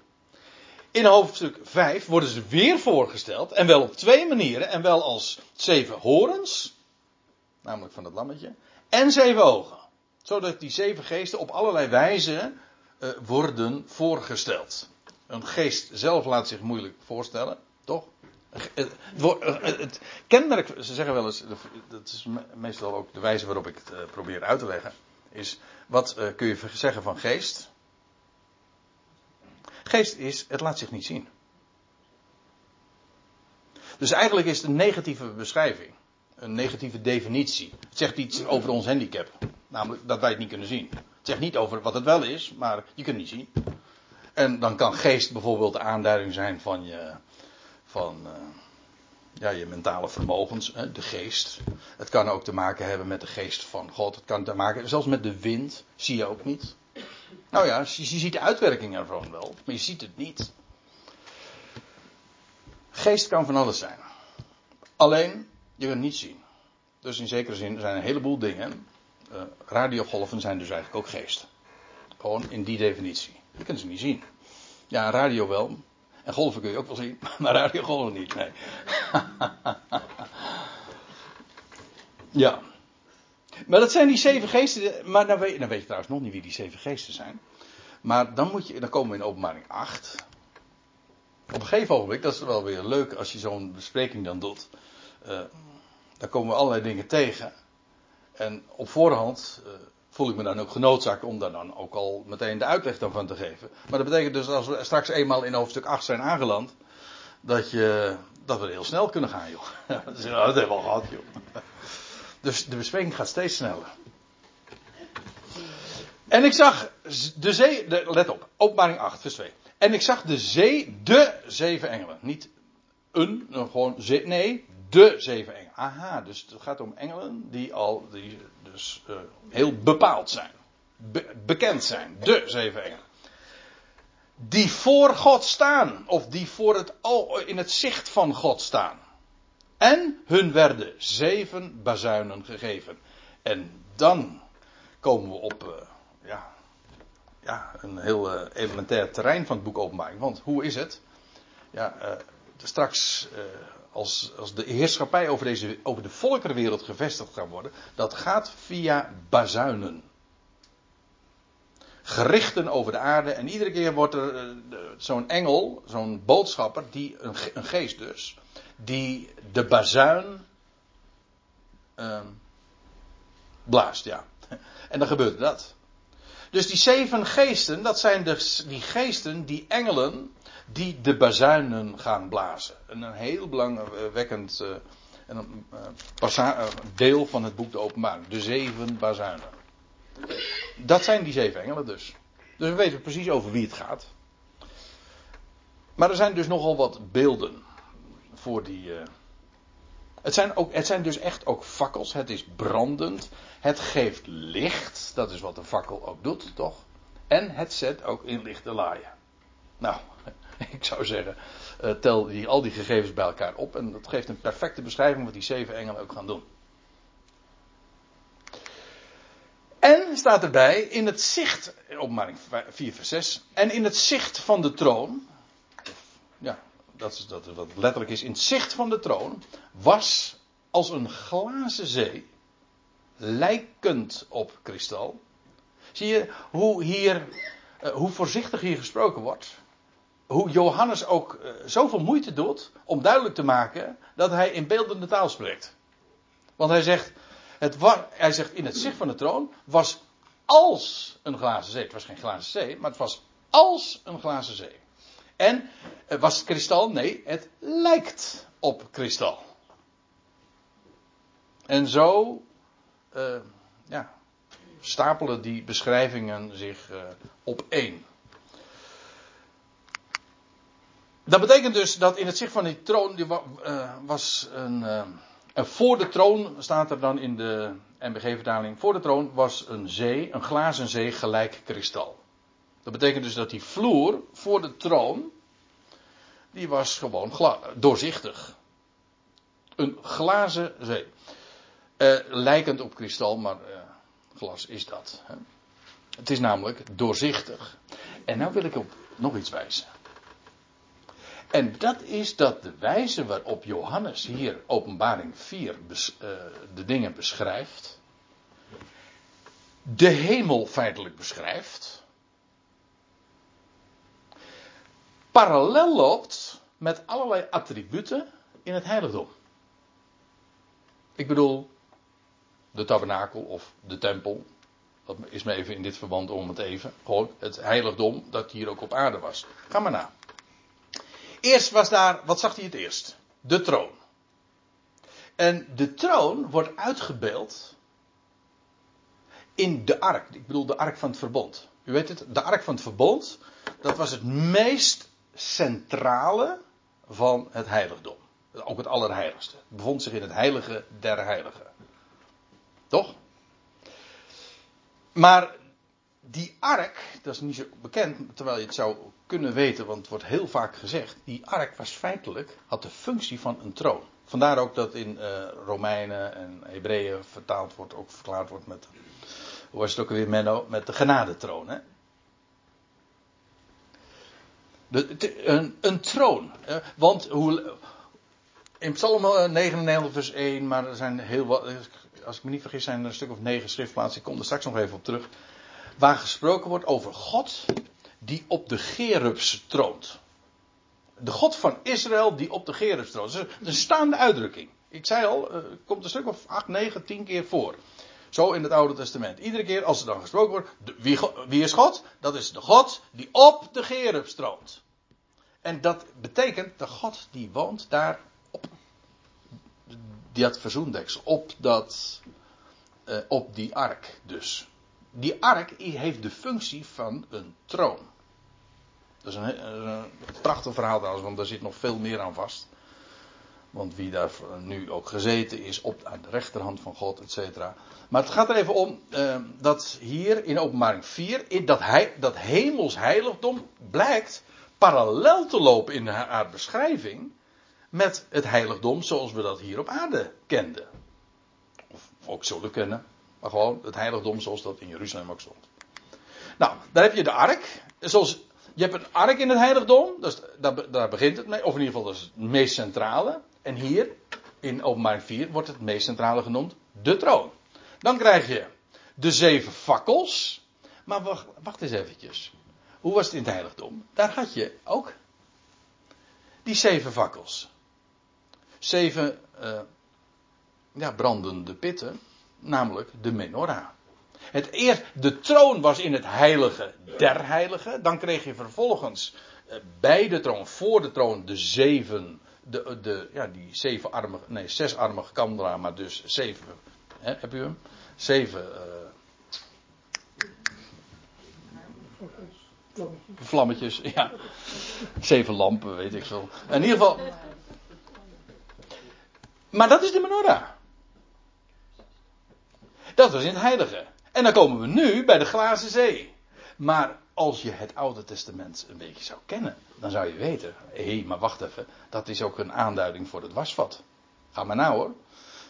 In hoofdstuk 5 worden ze weer voorgesteld. En wel op twee manieren. En wel als zeven horens. Namelijk van het lammetje. En zeven ogen. Zodat die zeven geesten op allerlei wijzen uh, worden voorgesteld. Een geest zelf laat zich moeilijk voorstellen, toch? Het, het, kennelijk, ze zeggen wel eens, dat is meestal ook de wijze waarop ik het uh, probeer uit te leggen, is wat uh, kun je zeggen van geest? Geest is, het laat zich niet zien. Dus eigenlijk is het een negatieve beschrijving, een negatieve definitie. Het zegt iets over ons handicap, namelijk dat wij het niet kunnen zien. Het zegt niet over wat het wel is, maar je kunt het niet zien. En dan kan geest bijvoorbeeld de aanduiding zijn van je, van, uh, ja, je mentale vermogens, de geest. Het kan ook te maken hebben met de geest van God. Het kan te maken, zelfs met de wind, zie je ook niet. Nou ja, je, je ziet de uitwerking ervan wel, maar je ziet het niet. Geest kan van alles zijn. Alleen, je kunt het niet zien. Dus in zekere zin zijn er een heleboel dingen. Uh, radiogolven zijn dus eigenlijk ook geest. Gewoon in die definitie. Je kunt ze niet zien. Ja, radio wel. En golven kun je ook wel zien, <laughs> maar radio golven niet. Nee. <laughs> ja. Maar dat zijn die zeven geesten. Maar dan weet, dan weet je trouwens nog niet wie die zeven geesten zijn. Maar dan, moet je, dan komen we in openbaring 8. Op een gegeven ogenblik, dat is wel weer leuk als je zo'n bespreking dan doet. Uh, dan komen we allerlei dingen tegen. En op voorhand uh, voel ik me dan ook genoodzaakt om daar dan ook al meteen de uitleg van te geven. Maar dat betekent dus als we straks eenmaal in hoofdstuk 8 zijn aangeland, dat, je, dat we heel snel kunnen gaan, joh. <laughs> dat hebben we al gehad, joh. Dus de bespreking gaat steeds sneller. En ik zag de zee, let op, openbaring 8, vers 2. En ik zag de zee, de zeven engelen. Niet een, gewoon zee, nee, de zeven engelen. Aha, dus het gaat om engelen die al, die dus uh, heel bepaald zijn. Be, bekend zijn. De zeven engelen. Die voor God staan. Of die voor het, in het zicht van God staan. En hun werden zeven bazuinen gegeven. En dan komen we op uh, ja, ja, een heel uh, elementair terrein van het boek Openbaring. Want hoe is het? Ja, straks als, als de heerschappij over, deze, over de volkerenwereld gevestigd kan worden, dat gaat via bazuinen. Gerichten over de aarde en iedere keer wordt er zo'n engel, zo'n boodschapper, die, een, geest dus, die de bazuin uh, blaast, ja. <laughs> En dan gebeurt dat. Dus die zeven geesten, dat zijn de, die geesten, die engelen, die de bazuinen gaan blazen. een heel belangwekkend uh, een, uh, deel van het boek de openbaring. De zeven bazuinen. Dat zijn die zeven engelen dus. Dus we weten precies over wie het gaat. Maar er zijn dus nogal wat beelden voor die. Het, zijn ook, het zijn dus echt ook fakkels. Het is brandend. Het geeft licht. Dat is wat een fakkel ook doet, toch? En het zet ook in lichte laaien. Nou, <laughs> ik zou zeggen, uh, tel die, al die gegevens bij elkaar op. En dat geeft een perfecte beschrijving wat die zeven engelen ook gaan doen. En staat erbij in het zicht, openbaring 4 vers 6, en in het zicht van de troon, ja, dat is dat wat letterlijk is, in het zicht van de troon, was als een glazen zee, lijkend op kristal. Zie je hoe hier, uh, hoe voorzichtig hier gesproken wordt? Hoe Johannes ook uh, zoveel moeite doet om duidelijk te maken dat hij in beeldende taal spreekt. Want hij zegt, het hij zegt in het zicht van de troon was als een glazen zee. Het was geen glazen zee, maar het was als een glazen zee. En eh, was het kristal? Nee, het lijkt op kristal. En zo uh, ja, stapelen die beschrijvingen zich op één. Dat betekent dus dat in het zicht van die troon die uh, was een. en voor de troon staat er dan in de MBG-vertaling. Voor de troon was een zee, een glazen zee gelijk kristal. Dat betekent dus dat die vloer voor de troon, die was gewoon doorzichtig. Een glazen zee. Uh, lijkend op kristal, maar uh, glas is dat. Hè. Het is namelijk doorzichtig. En nou wil ik op nog iets wijzen. En dat is dat de wijze waarop Johannes hier openbaring 4 bes, uh, de dingen beschrijft, de hemel feitelijk beschrijft, parallel loopt met allerlei attributen in het heiligdom. Ik bedoel, de tabernakel of de tempel. Dat is me even in dit verband om het even. Gewoon het heiligdom dat hier ook op aarde was. Ga maar na. Eerst was daar, wat zag hij het eerst? De troon. En de troon wordt uitgebeeld in de ark. Ik bedoel de ark van het verbond. U weet het, de ark van het verbond, dat was het meest centrale van het heiligdom. Ook het allerheiligste. Het bevond zich in het heilige der heiligen. Toch? Maar die ark, dat is niet zo bekend, terwijl je het zou kunnen weten, want het wordt heel vaak gezegd. Die ark was feitelijk, had de functie van een troon. Vandaar ook dat in uh, Romeinen en Hebreeën vertaald wordt, ook verklaard wordt met, hoe was het ook weer Menno, met de genadetroon. Hè? De, een, een, troon. Want hoe, in Psalm 99 vers 1, maar er zijn heel wat, als ik me niet vergis zijn er een stuk of negen schriftplaatsen, ik kom er straks nog even op terug. Waar gesproken wordt over God die op de Gerubs troont. De God van Israël die op de Gerubs troont. Dat is een staande uitdrukking. Ik zei al, uh, komt een stuk of 8, 9, 10 keer voor. Zo in het Oude Testament. Iedere keer als er dan gesproken wordt, wie, wie, is God? Dat is de God die op de Gerubs troont. En dat betekent de God die woont daar op dat verzoendeksel, op, dat, uh, op die ark dus. Die ark heeft de functie van een troon. Dat is een, een prachtig verhaal trouwens, want daar zit nog veel meer aan vast. Want wie daar nu ook gezeten is op, aan de rechterhand van God, et cetera. Maar het gaat er even om uh, dat hier in openbaring 4, in dat, hij, dat hemels heiligdom blijkt parallel te lopen in haar beschrijving met het heiligdom zoals we dat hier op aarde kenden. Of ook zullen kennen. Maar gewoon het heiligdom zoals dat in Jeruzalem ook stond. Nou, daar heb je de ark. Zoals, je hebt een ark in het heiligdom. Dus daar, daar begint het mee. Of in ieder geval dat is het meest centrale. En hier, in openbaring 4, wordt het meest centrale genoemd de troon. Dan krijg je de zeven fakkels. Maar wacht, eens eventjes. Hoe was het in het heiligdom? Daar had je ook die zeven fakkels zeven uh, ja, brandende pitten, namelijk de menorah. Het eerst, de troon was in het heilige der heiligen. Dan kreeg je vervolgens uh, bij de troon, voor de troon, de zeven, de, de, ja, die zevenarmige, nee, zesarmige kandelaar, maar dus zeven, hè, heb u hem? Zeven, uh, Vlammetjes, <laughs> ja. Zeven lampen, weet ik veel. In ieder geval, maar dat is de menorah. Dat was in het heilige. En dan komen we nu bij de glazen zee. Maar als je het Oude Testament een beetje zou kennen, dan zou je weten, hé, maar wacht even, dat is ook een aanduiding voor het wasvat. Ga maar nou hoor.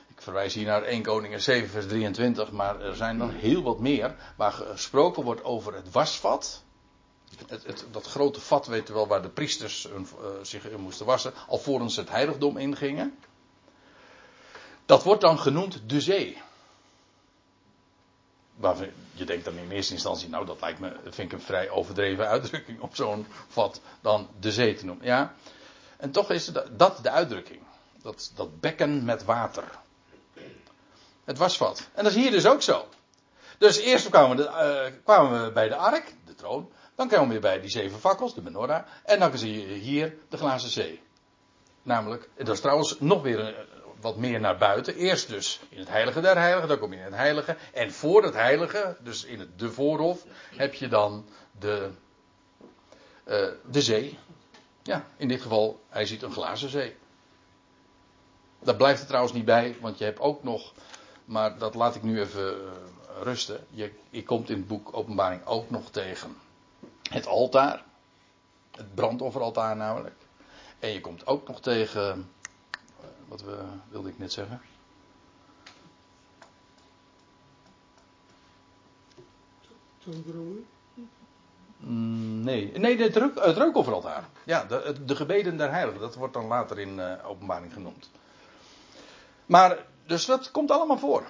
Ik verwijs hier naar 1 Koningen 7 vers 23, maar er zijn dan heel wat meer waar gesproken wordt over het wasvat. Het, het, dat grote vat, weet je wel, waar de priesters uh, zich in moesten wassen, alvorens het heiligdom ingingen. Dat wordt dan genoemd de zee. Waarvan je denkt dan in eerste instantie, nou dat lijkt me, vind ik een vrij overdreven uitdrukking om zo'n vat dan de zee te noemen. Ja, en toch is dat de uitdrukking. Dat, dat bekken met water. Het wasvat. En dat is hier dus ook zo. Dus eerst kwamen we, uh, kwamen we bij de ark, de troon. Dan kwamen we weer bij die zeven fakkels, de menorah. En dan zie je hier de glazen zee. Namelijk, dat is trouwens nog weer een, wat meer naar buiten. Eerst dus in het heilige der heiligen, dan kom je in het heilige. En voor het heilige, dus in het de voorhof, heb je dan de, uh, de zee. Ja, in dit geval, hij ziet een glazen zee. Daar blijft het trouwens niet bij, want je hebt ook nog, maar dat laat ik nu even uh, rusten. Je, je komt in het boek Openbaring ook nog tegen het altaar. Het brandofferaltaar namelijk. En je komt ook nog tegen wat we, wilde ik net zeggen? Mm, nee, nee het, reuk, het reukofferaltaar. Ja, de, de gebeden der heiligen. Dat wordt dan later in uh, openbaring genoemd. Maar, dus dat komt allemaal voor.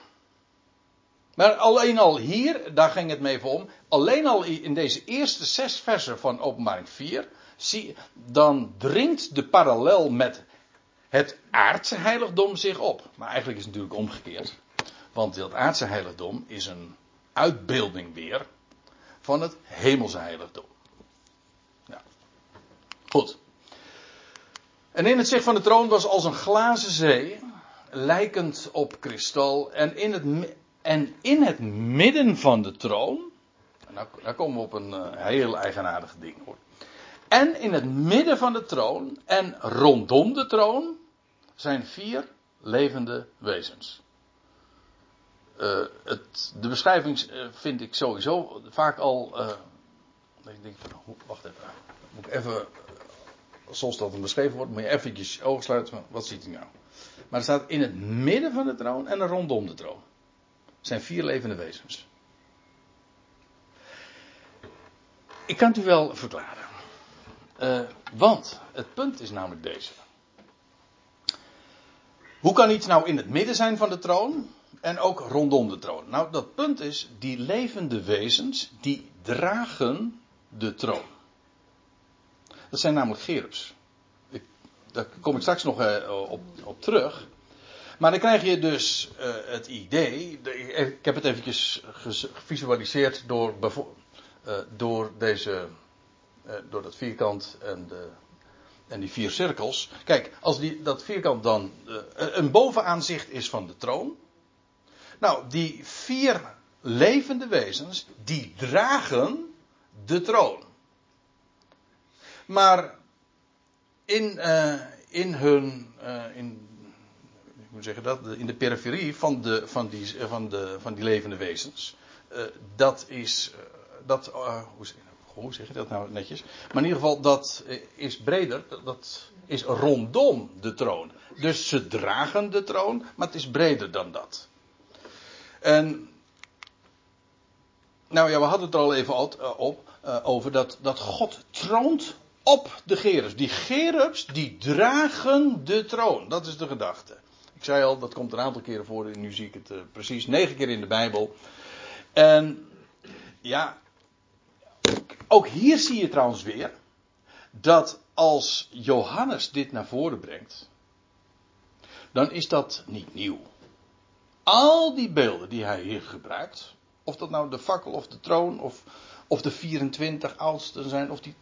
Maar alleen al hier, daar ging het me even om. Alleen al in deze eerste zes versen van openbaring 4. Zie, dan dringt de parallel met het aardse heiligdom zich op. Maar eigenlijk is het natuurlijk omgekeerd. Want dat aardse heiligdom is een uitbeelding weer van het hemelse heiligdom. Ja. Goed. En in het zicht van de troon was als een glazen zee, lijkend op kristal. En in het, en in het midden van de troon, nou, daar komen we op een uh, heel eigenaardig ding hoor. En in het midden van de troon en rondom de troon zijn vier levende wezens. Uh, het, de beschrijving uh, vind ik sowieso vaak al. Uh, ik denk wacht even. Moet even. Zoals dat beschreven wordt, moet je eventjes ogen sluiten. Wat ziet hij nou? Maar er staat in het midden van de troon en rondom de troon. zijn vier levende wezens. Ik kan het u wel verklaren. Want het punt is namelijk deze. Hoe kan iets nou in het midden zijn van de troon en ook rondom de troon? Nou, dat punt is, die levende wezens, die dragen de troon. Dat zijn namelijk gerubs. Ik, daar kom ik straks nog uh, op, op terug. Maar dan krijg je dus uh, het idee. De, ik heb het eventjes gevisualiseerd door, uh, door, deze, door dat vierkant en, de, en die vier cirkels. Kijk, als die, dat vierkant dan een bovenaanzicht is van de troon. Nou, die vier levende wezens, die dragen de troon. Maar in, in hun. in hoe zeg je dat, in de periferie van, de, van, die, van, de, van die levende wezens. Dat is, dat, hoe, hoe, zeg je dat nou netjes? Maar in ieder geval, dat is breder, dat is rondom de troon. Dus ze dragen de troon, maar het is breder dan dat. En, nou ja, we hadden het er al even op, over dat, dat God troont op de gerubs. Die gerubs, die dragen de troon. Dat is de gedachte. Ik zei al, dat komt een aantal keren voor. Nu zie ik het precies negen keer in de Bijbel. En ja, ook hier zie je trouwens weer dat als Johannes dit naar voren brengt, dan is dat niet nieuw. Al die beelden die hij hier gebruikt, of dat nou de fakkel of de troon of, of de 24 oudsten zijn, of die,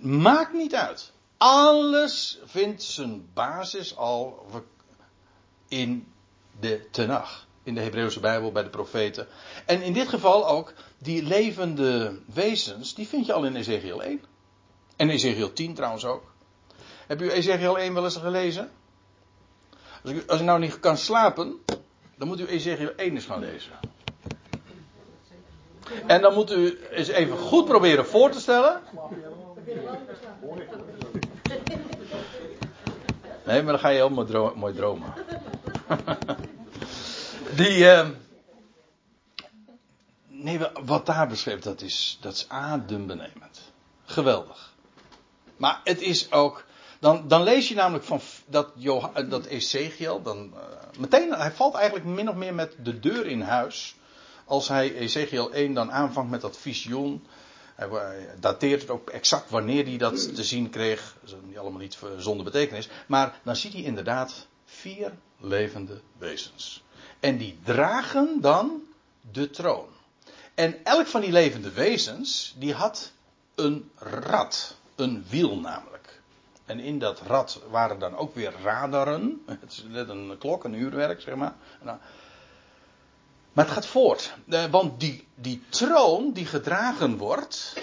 maakt niet uit. Alles vindt zijn basis al, in de Tenach. In de Hebreeuwse Bijbel, bij de profeten. En in dit geval ook, die levende wezens, die vind je al in Ezekiel 1. En Ezekiel 10 trouwens ook. Heb u Ezekiel 1 wel eens gelezen? Als u, als u nou niet kan slapen, dan moet u Ezekiel 1 eens gaan lezen. En dan moet u eens even goed proberen voor te stellen. Nee, maar dan ga je heel mooi dromen. <laughs> Die. Uh, nee, wat daar beschreven, dat is, dat is adembenemend. Geweldig. Maar het is ook. Dan, dan lees je namelijk van dat, dat Ezekiel. Dan, uh, meteen, hij valt eigenlijk min of meer met de deur in huis. Als hij Ezekiel 1 dan aanvangt met dat visioen. Hij dateert het ook exact wanneer hij dat te zien kreeg. Dat is allemaal niet zonder betekenis. Maar dan ziet hij inderdaad vier levende wezens. En die dragen dan de troon. En elk van die levende wezens, die had een rad. Een wiel namelijk. En in dat rad waren dan ook weer radaren. <laughs> Het is net een klok, een uurwerk, zeg maar. Nou, maar het gaat voort. Eh, want die, die troon die gedragen wordt,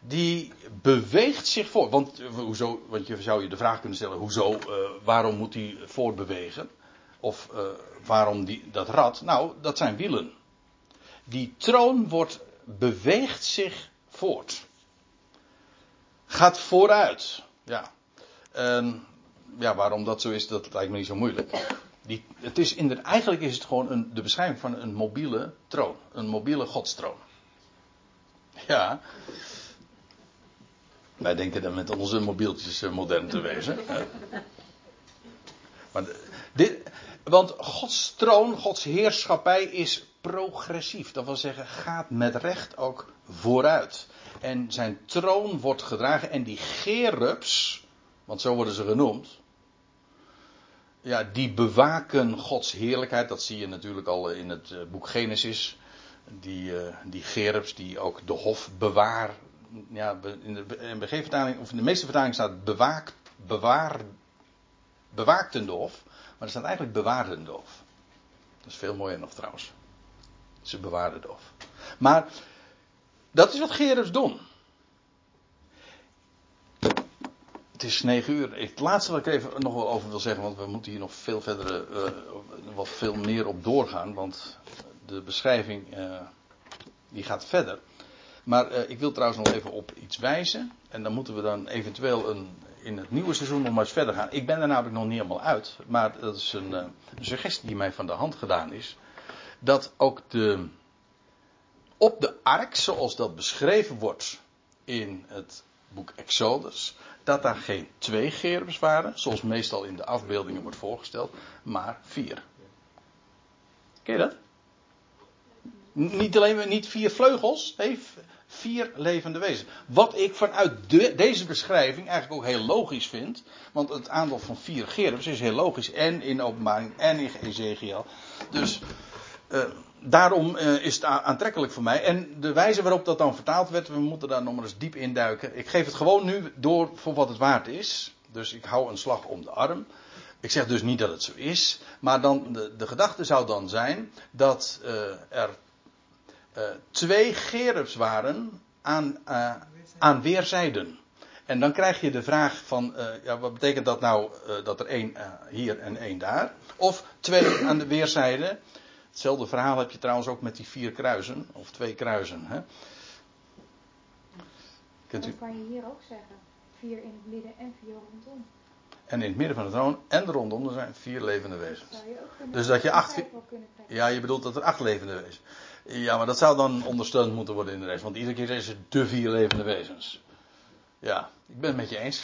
die beweegt zich voort. Want, eh, hoezo, want je zou je de vraag kunnen stellen: hoezo, uh, waarom moet die voortbewegen? Of uh, waarom die, dat rad? Nou, dat zijn wielen. Die troon wordt, beweegt zich voort. Gaat vooruit. Ja. En ja, waarom dat zo is, dat lijkt me niet zo moeilijk. Die, het is in de, eigenlijk is het gewoon een, de beschrijving van een mobiele troon. Een mobiele godstroon. Ja. Wij denken dan met onze mobieltjes eh, modern te wezen. <laughs> Maar dit, want Gods troon, Gods heerschappij is progressief. Dat wil zeggen, gaat met recht ook vooruit. En zijn troon wordt gedragen en die gerubs, want zo worden ze genoemd, ja, die bewaken Gods heerlijkheid. Dat zie je natuurlijk al in het eh, boek Genesis. Die, uh, die gerubs die ook de hof bewaar. Ja, in de, in de vertaling, meeste vertalingen staat bewaakt, bewaar, bewaakten de hof. Maar er staat eigenlijk bewaarden de hof. Dat is veel mooier nog trouwens. Ze bewaarden de hof. Maar dat is wat gerubs doen. Het is negen uur. Het laatste wat ik even nog wel over wil zeggen, want we moeten hier nog veel verder, uh, wat veel meer op doorgaan, want de beschrijving uh, die gaat verder. Maar uh, ik wil trouwens nog even op iets wijzen. En dan moeten we dan eventueel een, in het nieuwe seizoen nog maar eens verder gaan. Ik ben er namelijk nog niet helemaal uit. Maar dat is een, een suggestie die mij van de hand gedaan is. Dat ook de, op de ark, zoals dat beschreven wordt in het boek Exodus, dat daar geen twee gerubs waren, zoals meestal in de afbeeldingen wordt voorgesteld, maar vier. Ken je dat? Niet alleen niet vier vleugels, nee, vier levende wezens. Wat ik vanuit deze beschrijving eigenlijk ook heel logisch vind. Want het aantal van vier gerubs is heel logisch. En in openbaring en in Ezekiel. Dus uh, daarom uh, is het aantrekkelijk voor mij. En de wijze waarop dat dan vertaald werd, we moeten daar nog maar eens diep in duiken. Ik geef het gewoon nu door voor wat het waard is. Dus ik hou een slag om de arm. Ik zeg dus niet dat het zo is. Maar dan de, gedachte zou dan zijn dat uh, er uh, twee gerubs waren aan, uh, aan weerszijden. En dan krijg je de vraag van, uh, ja, wat betekent dat nou dat er één hier en één daar? Of twee aan de weerszijden. Hetzelfde verhaal heb je trouwens ook met die vier kruisen, of twee kruisen. Hè? U? Dat kan je hier ook zeggen. Vier in het midden en vier rondom. En in het midden van de troon en rondom er zijn vier levende wezens. Dus dat je acht. Ja, je bedoelt dat er acht levende wezens. Ja, maar dat zou dan ondersteund moeten worden in de rest. Want iedere keer is het de vier levende wezens. Ja, ik ben het met je eens.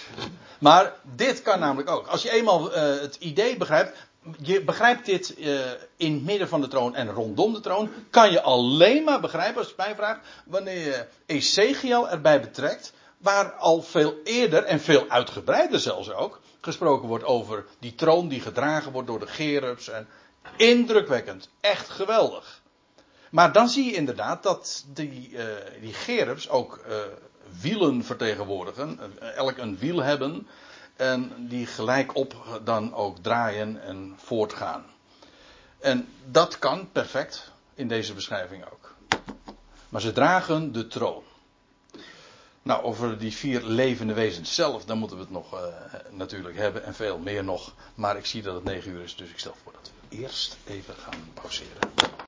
Maar dit kan namelijk ook. Als je eenmaal uh, het idee begrijpt. Je begrijpt dit uh, in het midden van de troon en rondom de troon. Kan je alleen maar begrijpen, als je mij vraagt. Wanneer je Ezekiel erbij betrekt. Waar al veel eerder en veel uitgebreider zelfs ook. Gesproken wordt over die troon die gedragen wordt door de gerubs. En indrukwekkend. Echt geweldig. Maar dan zie je inderdaad dat die, uh, die gerubs ook uh, wielen vertegenwoordigen. Elk een wiel hebben. En die gelijk op dan ook draaien en voortgaan. En dat kan perfect in deze beschrijving ook. Maar ze dragen de troon. Nou, over die vier levende wezens zelf, dan moeten we het nog uh, natuurlijk hebben en veel meer nog. Maar ik zie dat het negen uur is, dus ik stel voor dat we eerst even gaan pauzeren.